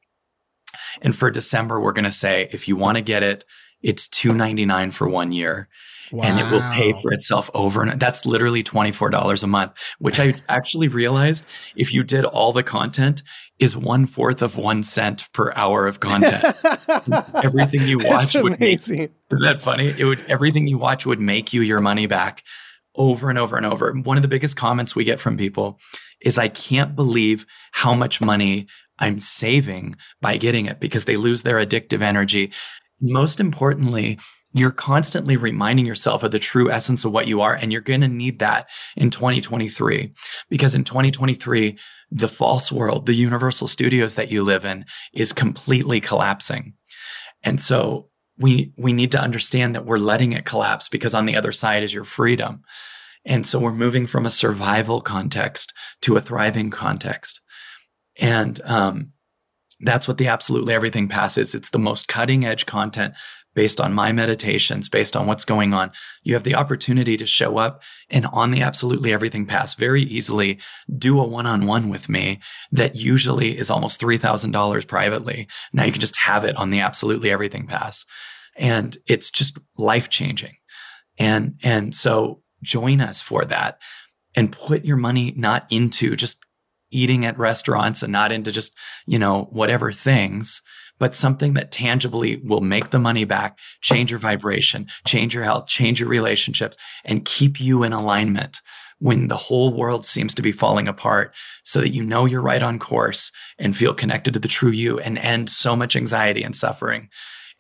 And for December, we're going to say, if you want to get it, it's 299 for one year. Wow. and it will pay for itself over and that's literally $24 a month which i actually realized if you did all the content is one fourth of one cent per hour of content. Everything you watch would make is that funny? It would everything you watch would make you your money back over and over and over. One of the biggest comments we get from people is i can't believe how much money i'm saving by getting it because they lose their addictive energy. Most importantly you're constantly reminding yourself of the true essence of what you are. And you're going to need that in 2023 because in 2023, the false world, the universal studios that you live in is completely collapsing. And so we, we need to understand that we're letting it collapse because on the other side is your freedom. And so we're moving from a survival context to a thriving context. And, um, that's what the absolutely everything pass is. It's the most cutting edge content based on my meditations, based on what's going on. You have the opportunity to show up and on the absolutely everything pass very easily do a one on one with me that usually is almost $3,000 privately. Now you can just have it on the absolutely everything pass. And it's just life changing. And, and so join us for that and put your money not into just eating at restaurants and not into just, you know, whatever things but something that tangibly will make the money back, change your vibration, change your health, change your relationships, and keep you in alignment when the whole world seems to be falling apart so that you know you're right on course and feel connected to the true you and end so much anxiety and suffering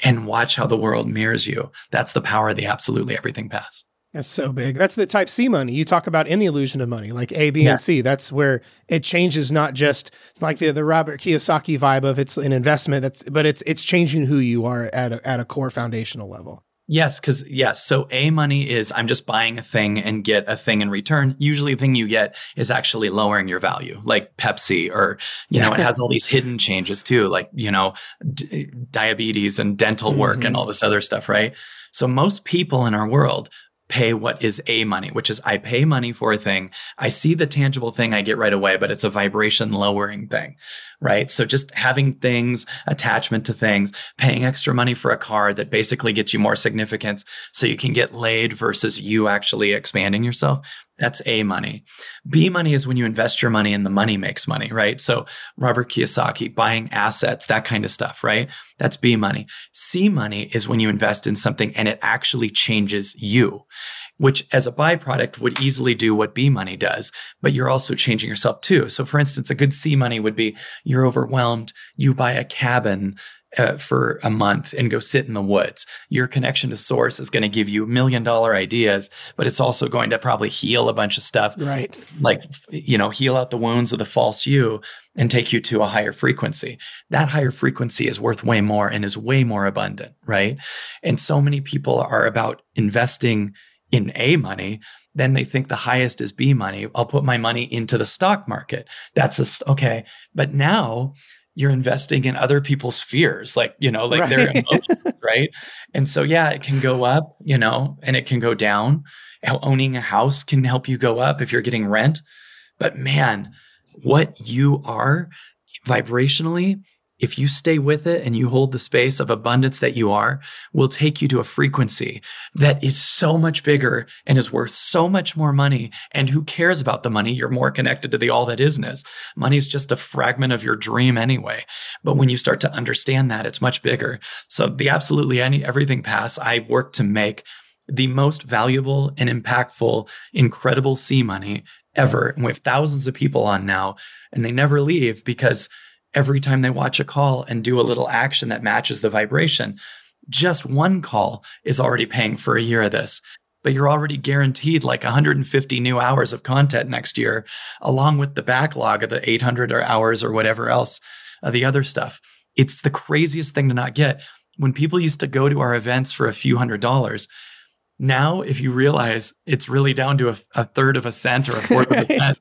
and watch how the world mirrors you. That's the power of the absolutely everything pass. That's so big. That's the type C money you talk about in the illusion of money, like A, B, yeah. and C. That's where it changes not just like the the Robert Kiyosaki vibe of it's an investment. That's but it's it's changing who you are at a, at a core foundational level. Yes, because yes. So A money is I'm just buying a thing and get a thing in return. Usually, the thing you get is actually lowering your value, like Pepsi, or you know, it has all these hidden changes too, like you know, d- diabetes and dental work mm-hmm. and all this other stuff, right? So most people in our world pay what is a money, which is I pay money for a thing. I see the tangible thing I get right away, but it's a vibration lowering thing, right? So just having things, attachment to things, paying extra money for a car that basically gets you more significance so you can get laid versus you actually expanding yourself. That's A money. B money is when you invest your money and the money makes money, right? So Robert Kiyosaki, buying assets, that kind of stuff, right? That's B money. C money is when you invest in something and it actually changes you, which as a byproduct would easily do what B money does, but you're also changing yourself too. So for instance, a good C money would be you're overwhelmed, you buy a cabin uh, for a month and go sit in the woods. Your connection to source is going to give you million dollar ideas, but it's also going to probably heal a bunch of stuff. Right. Like, you know, heal out the wounds of the false you and take you to a higher frequency. That higher frequency is worth way more and is way more abundant. Right. And so many people are about investing in A money, then they think the highest is B money. I'll put my money into the stock market. That's a, okay. But now you're investing in other people's fears, like, you know, like right. their emotions, right? And so, yeah, it can go up, you know, and it can go down. Owning a house can help you go up if you're getting rent. But man, what you are vibrationally if you stay with it and you hold the space of abundance that you are, will take you to a frequency that is so much bigger and is worth so much more money. And who cares about the money? You're more connected to the all that isness. Money is just a fragment of your dream anyway. But when you start to understand that, it's much bigger. So the absolutely any everything pass I work to make the most valuable and impactful, incredible C money ever. And we have thousands of people on now and they never leave because every time they watch a call and do a little action that matches the vibration. Just one call is already paying for a year of this, but you're already guaranteed like 150 new hours of content next year, along with the backlog of the 800 or hours or whatever else, of the other stuff. It's the craziest thing to not get. When people used to go to our events for a few hundred dollars, now if you realize it's really down to a, a third of a cent or a fourth of a cent,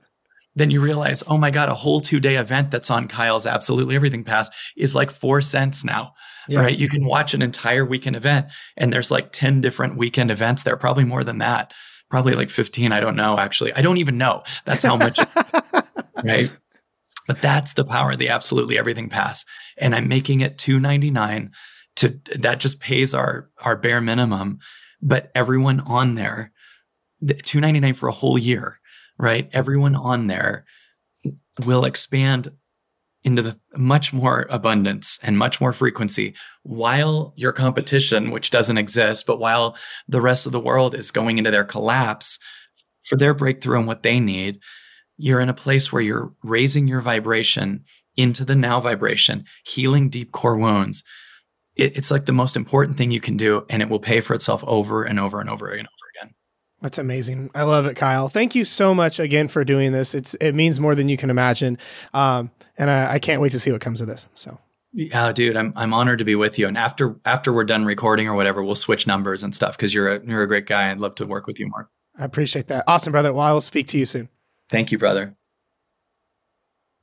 then you realize, oh my God, a whole two day event that's on Kyle's Absolutely Everything Pass is like four cents now. Yeah. Right. You can watch an entire weekend event and there's like 10 different weekend events there, probably more than that. Probably like 15. I don't know, actually. I don't even know. That's how much. right. But that's the power of the Absolutely Everything Pass. And I'm making it 299 to that just pays our our bare minimum. But everyone on there, 299 for a whole year right? Everyone on there will expand into the much more abundance and much more frequency while your competition, which doesn't exist, but while the rest of the world is going into their collapse for their breakthrough and what they need, you're in a place where you're raising your vibration into the now vibration, healing deep core wounds. It, it's like the most important thing you can do, and it will pay for itself over and over and over and over. That's amazing. I love it, Kyle. Thank you so much again for doing this. It's it means more than you can imagine, um, and I, I can't wait to see what comes of this. So. Yeah, dude, I'm I'm honored to be with you. And after after we're done recording or whatever, we'll switch numbers and stuff because you're a you're a great guy. I'd love to work with you more. I appreciate that. Awesome, brother. Well, I will speak to you soon. Thank you, brother.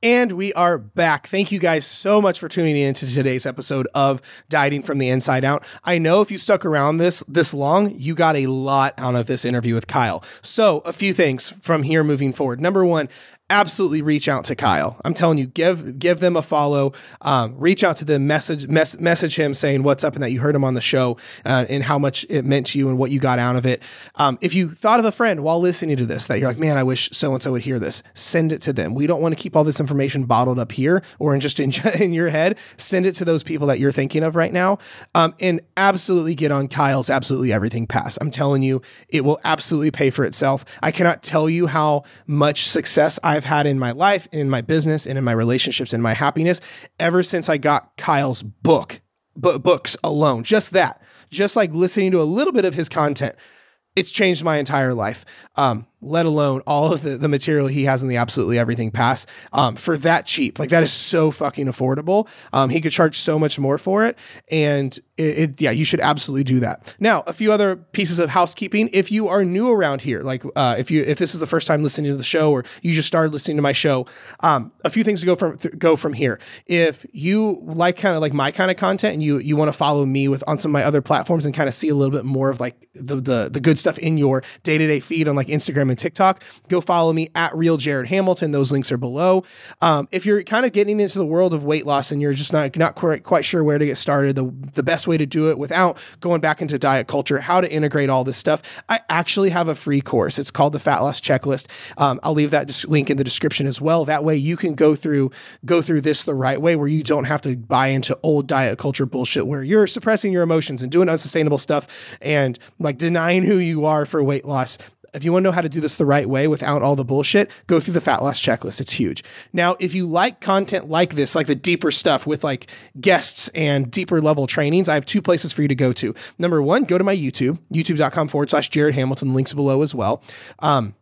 And we are back. Thank you guys so much for tuning in to today's episode of Dieting from the Inside Out. I know if you stuck around this this long, you got a lot out of this interview with Kyle. So, a few things from here moving forward. Number one, absolutely reach out to Kyle. I'm telling you, give give them a follow. Um, reach out to them, message mes- message him saying what's up and that you heard him on the show uh, and how much it meant to you and what you got out of it. Um, if you thought of a friend while listening to this that you're like, man, I wish so and so would hear this, send it to them. We don't want to keep all this information bottled up here or in just in, in your head. Send it to those people that you're thinking of right now, um, and absolutely get on Kyle's absolutely everything pass. I'm telling you, it will absolutely pay for itself. I cannot tell you how much success I I've had in my life, in my business, and in my relationships and my happiness ever since I got Kyle's book, b- books alone. Just that, just like listening to a little bit of his content, it's changed my entire life. Um, let alone all of the, the material he has in the absolutely everything pass um, for that cheap. Like that is so fucking affordable. Um, he could charge so much more for it. And it, it, yeah, you should absolutely do that. Now, a few other pieces of housekeeping. If you are new around here, like uh, if you if this is the first time listening to the show or you just started listening to my show, um, a few things to go from th- go from here. If you like kind of like my kind of content and you you want to follow me with on some of my other platforms and kind of see a little bit more of like the the, the good stuff in your day to day feed on like Instagram and TikTok, go follow me at Real Jared Hamilton. Those links are below. Um, if you're kind of getting into the world of weight loss and you're just not not quite, quite sure where to get started, the, the best way to do it without going back into diet culture, how to integrate all this stuff, I actually have a free course. It's called the Fat Loss Checklist. Um, I'll leave that link in the description as well. That way you can go through go through this the right way, where you don't have to buy into old diet culture bullshit, where you're suppressing your emotions and doing unsustainable stuff and like denying who you are for weight loss if you want to know how to do this the right way without all the bullshit, go through the fat loss checklist. It's huge. Now, if you like content like this, like the deeper stuff with like guests and deeper level trainings, I have two places for you to go to. Number one, go to my YouTube, youtube.com forward slash Jared Hamilton, links below as well. Um,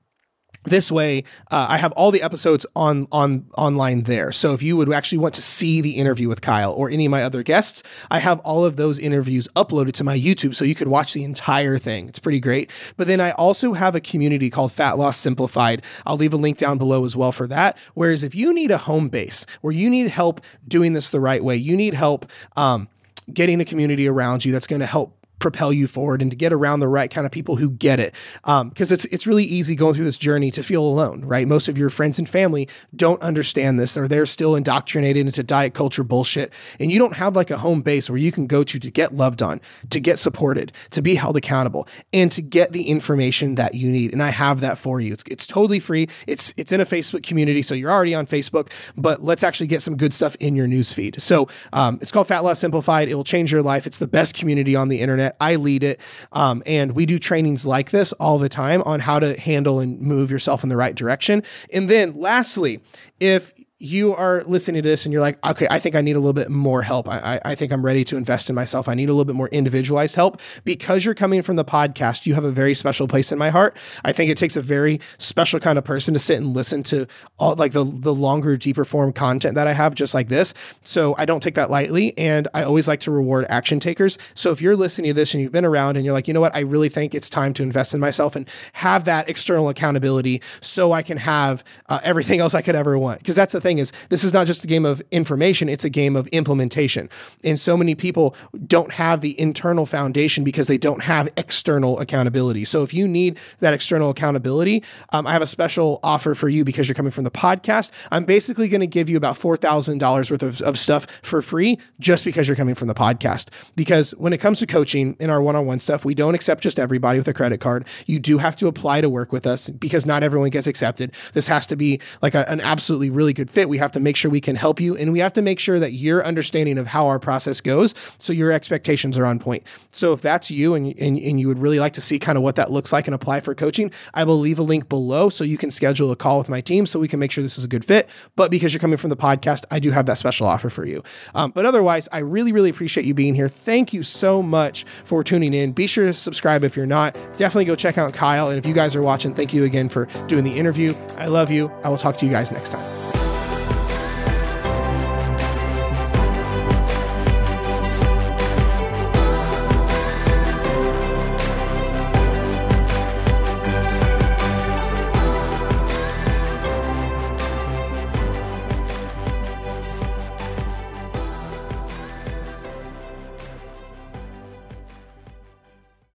this way uh, i have all the episodes on on online there. So if you would actually want to see the interview with kyle or any of my other guests i have all of those interviews uploaded to my youtube so you could watch the entire thing. It's pretty great. But then i also have a community called fat loss simplified. I'll leave a link down below as well for that. Whereas if you need a home base where you need help doing this the right way you need help um, getting a community around you that's going to help propel you forward and to get around the right kind of people who get it. Because um, it's it's really easy going through this journey to feel alone, right? Most of your friends and family don't understand this, or they're still indoctrinated into diet culture bullshit, and you don't have like a home base where you can go to to get loved on, to get supported, to be held accountable, and to get the information that you need. And I have that for you. It's it's totally free. It's it's in a Facebook community, so you're already on Facebook. But let's actually get some good stuff in your newsfeed. So um, it's called Fat Loss Simplified. It will change your life. It's the best community on the internet. I lead it. Um, and we do trainings like this all the time on how to handle and move yourself in the right direction. And then lastly, if you are listening to this and you're like, okay, I think I need a little bit more help. I, I, think I'm ready to invest in myself. I need a little bit more individualized help. Because you're coming from the podcast, you have a very special place in my heart. I think it takes a very special kind of person to sit and listen to all like the, the longer, deeper form content that I have, just like this. So I don't take that lightly. And I always like to reward action takers. So if you're listening to this and you've been around and you're like, you know what, I really think it's time to invest in myself and have that external accountability so I can have uh, everything else I could ever want. Because that's the thing thing is this is not just a game of information, it's a game of implementation. And so many people don't have the internal foundation because they don't have external accountability. So if you need that external accountability, um, I have a special offer for you because you're coming from the podcast. I'm basically going to give you about $4,000 worth of, of stuff for free just because you're coming from the podcast. Because when it comes to coaching in our one on one stuff, we don't accept just everybody with a credit card. You do have to apply to work with us because not everyone gets accepted. This has to be like a, an absolutely really good fit we have to make sure we can help you and we have to make sure that your understanding of how our process goes so your expectations are on point. So if that's you and, and, and you would really like to see kind of what that looks like and apply for coaching, I will leave a link below so you can schedule a call with my team so we can make sure this is a good fit. But because you're coming from the podcast, I do have that special offer for you. Um, but otherwise, I really, really appreciate you being here. Thank you so much for tuning in. Be sure to subscribe if you're not. Definitely go check out Kyle. And if you guys are watching, thank you again for doing the interview. I love you. I will talk to you guys next time.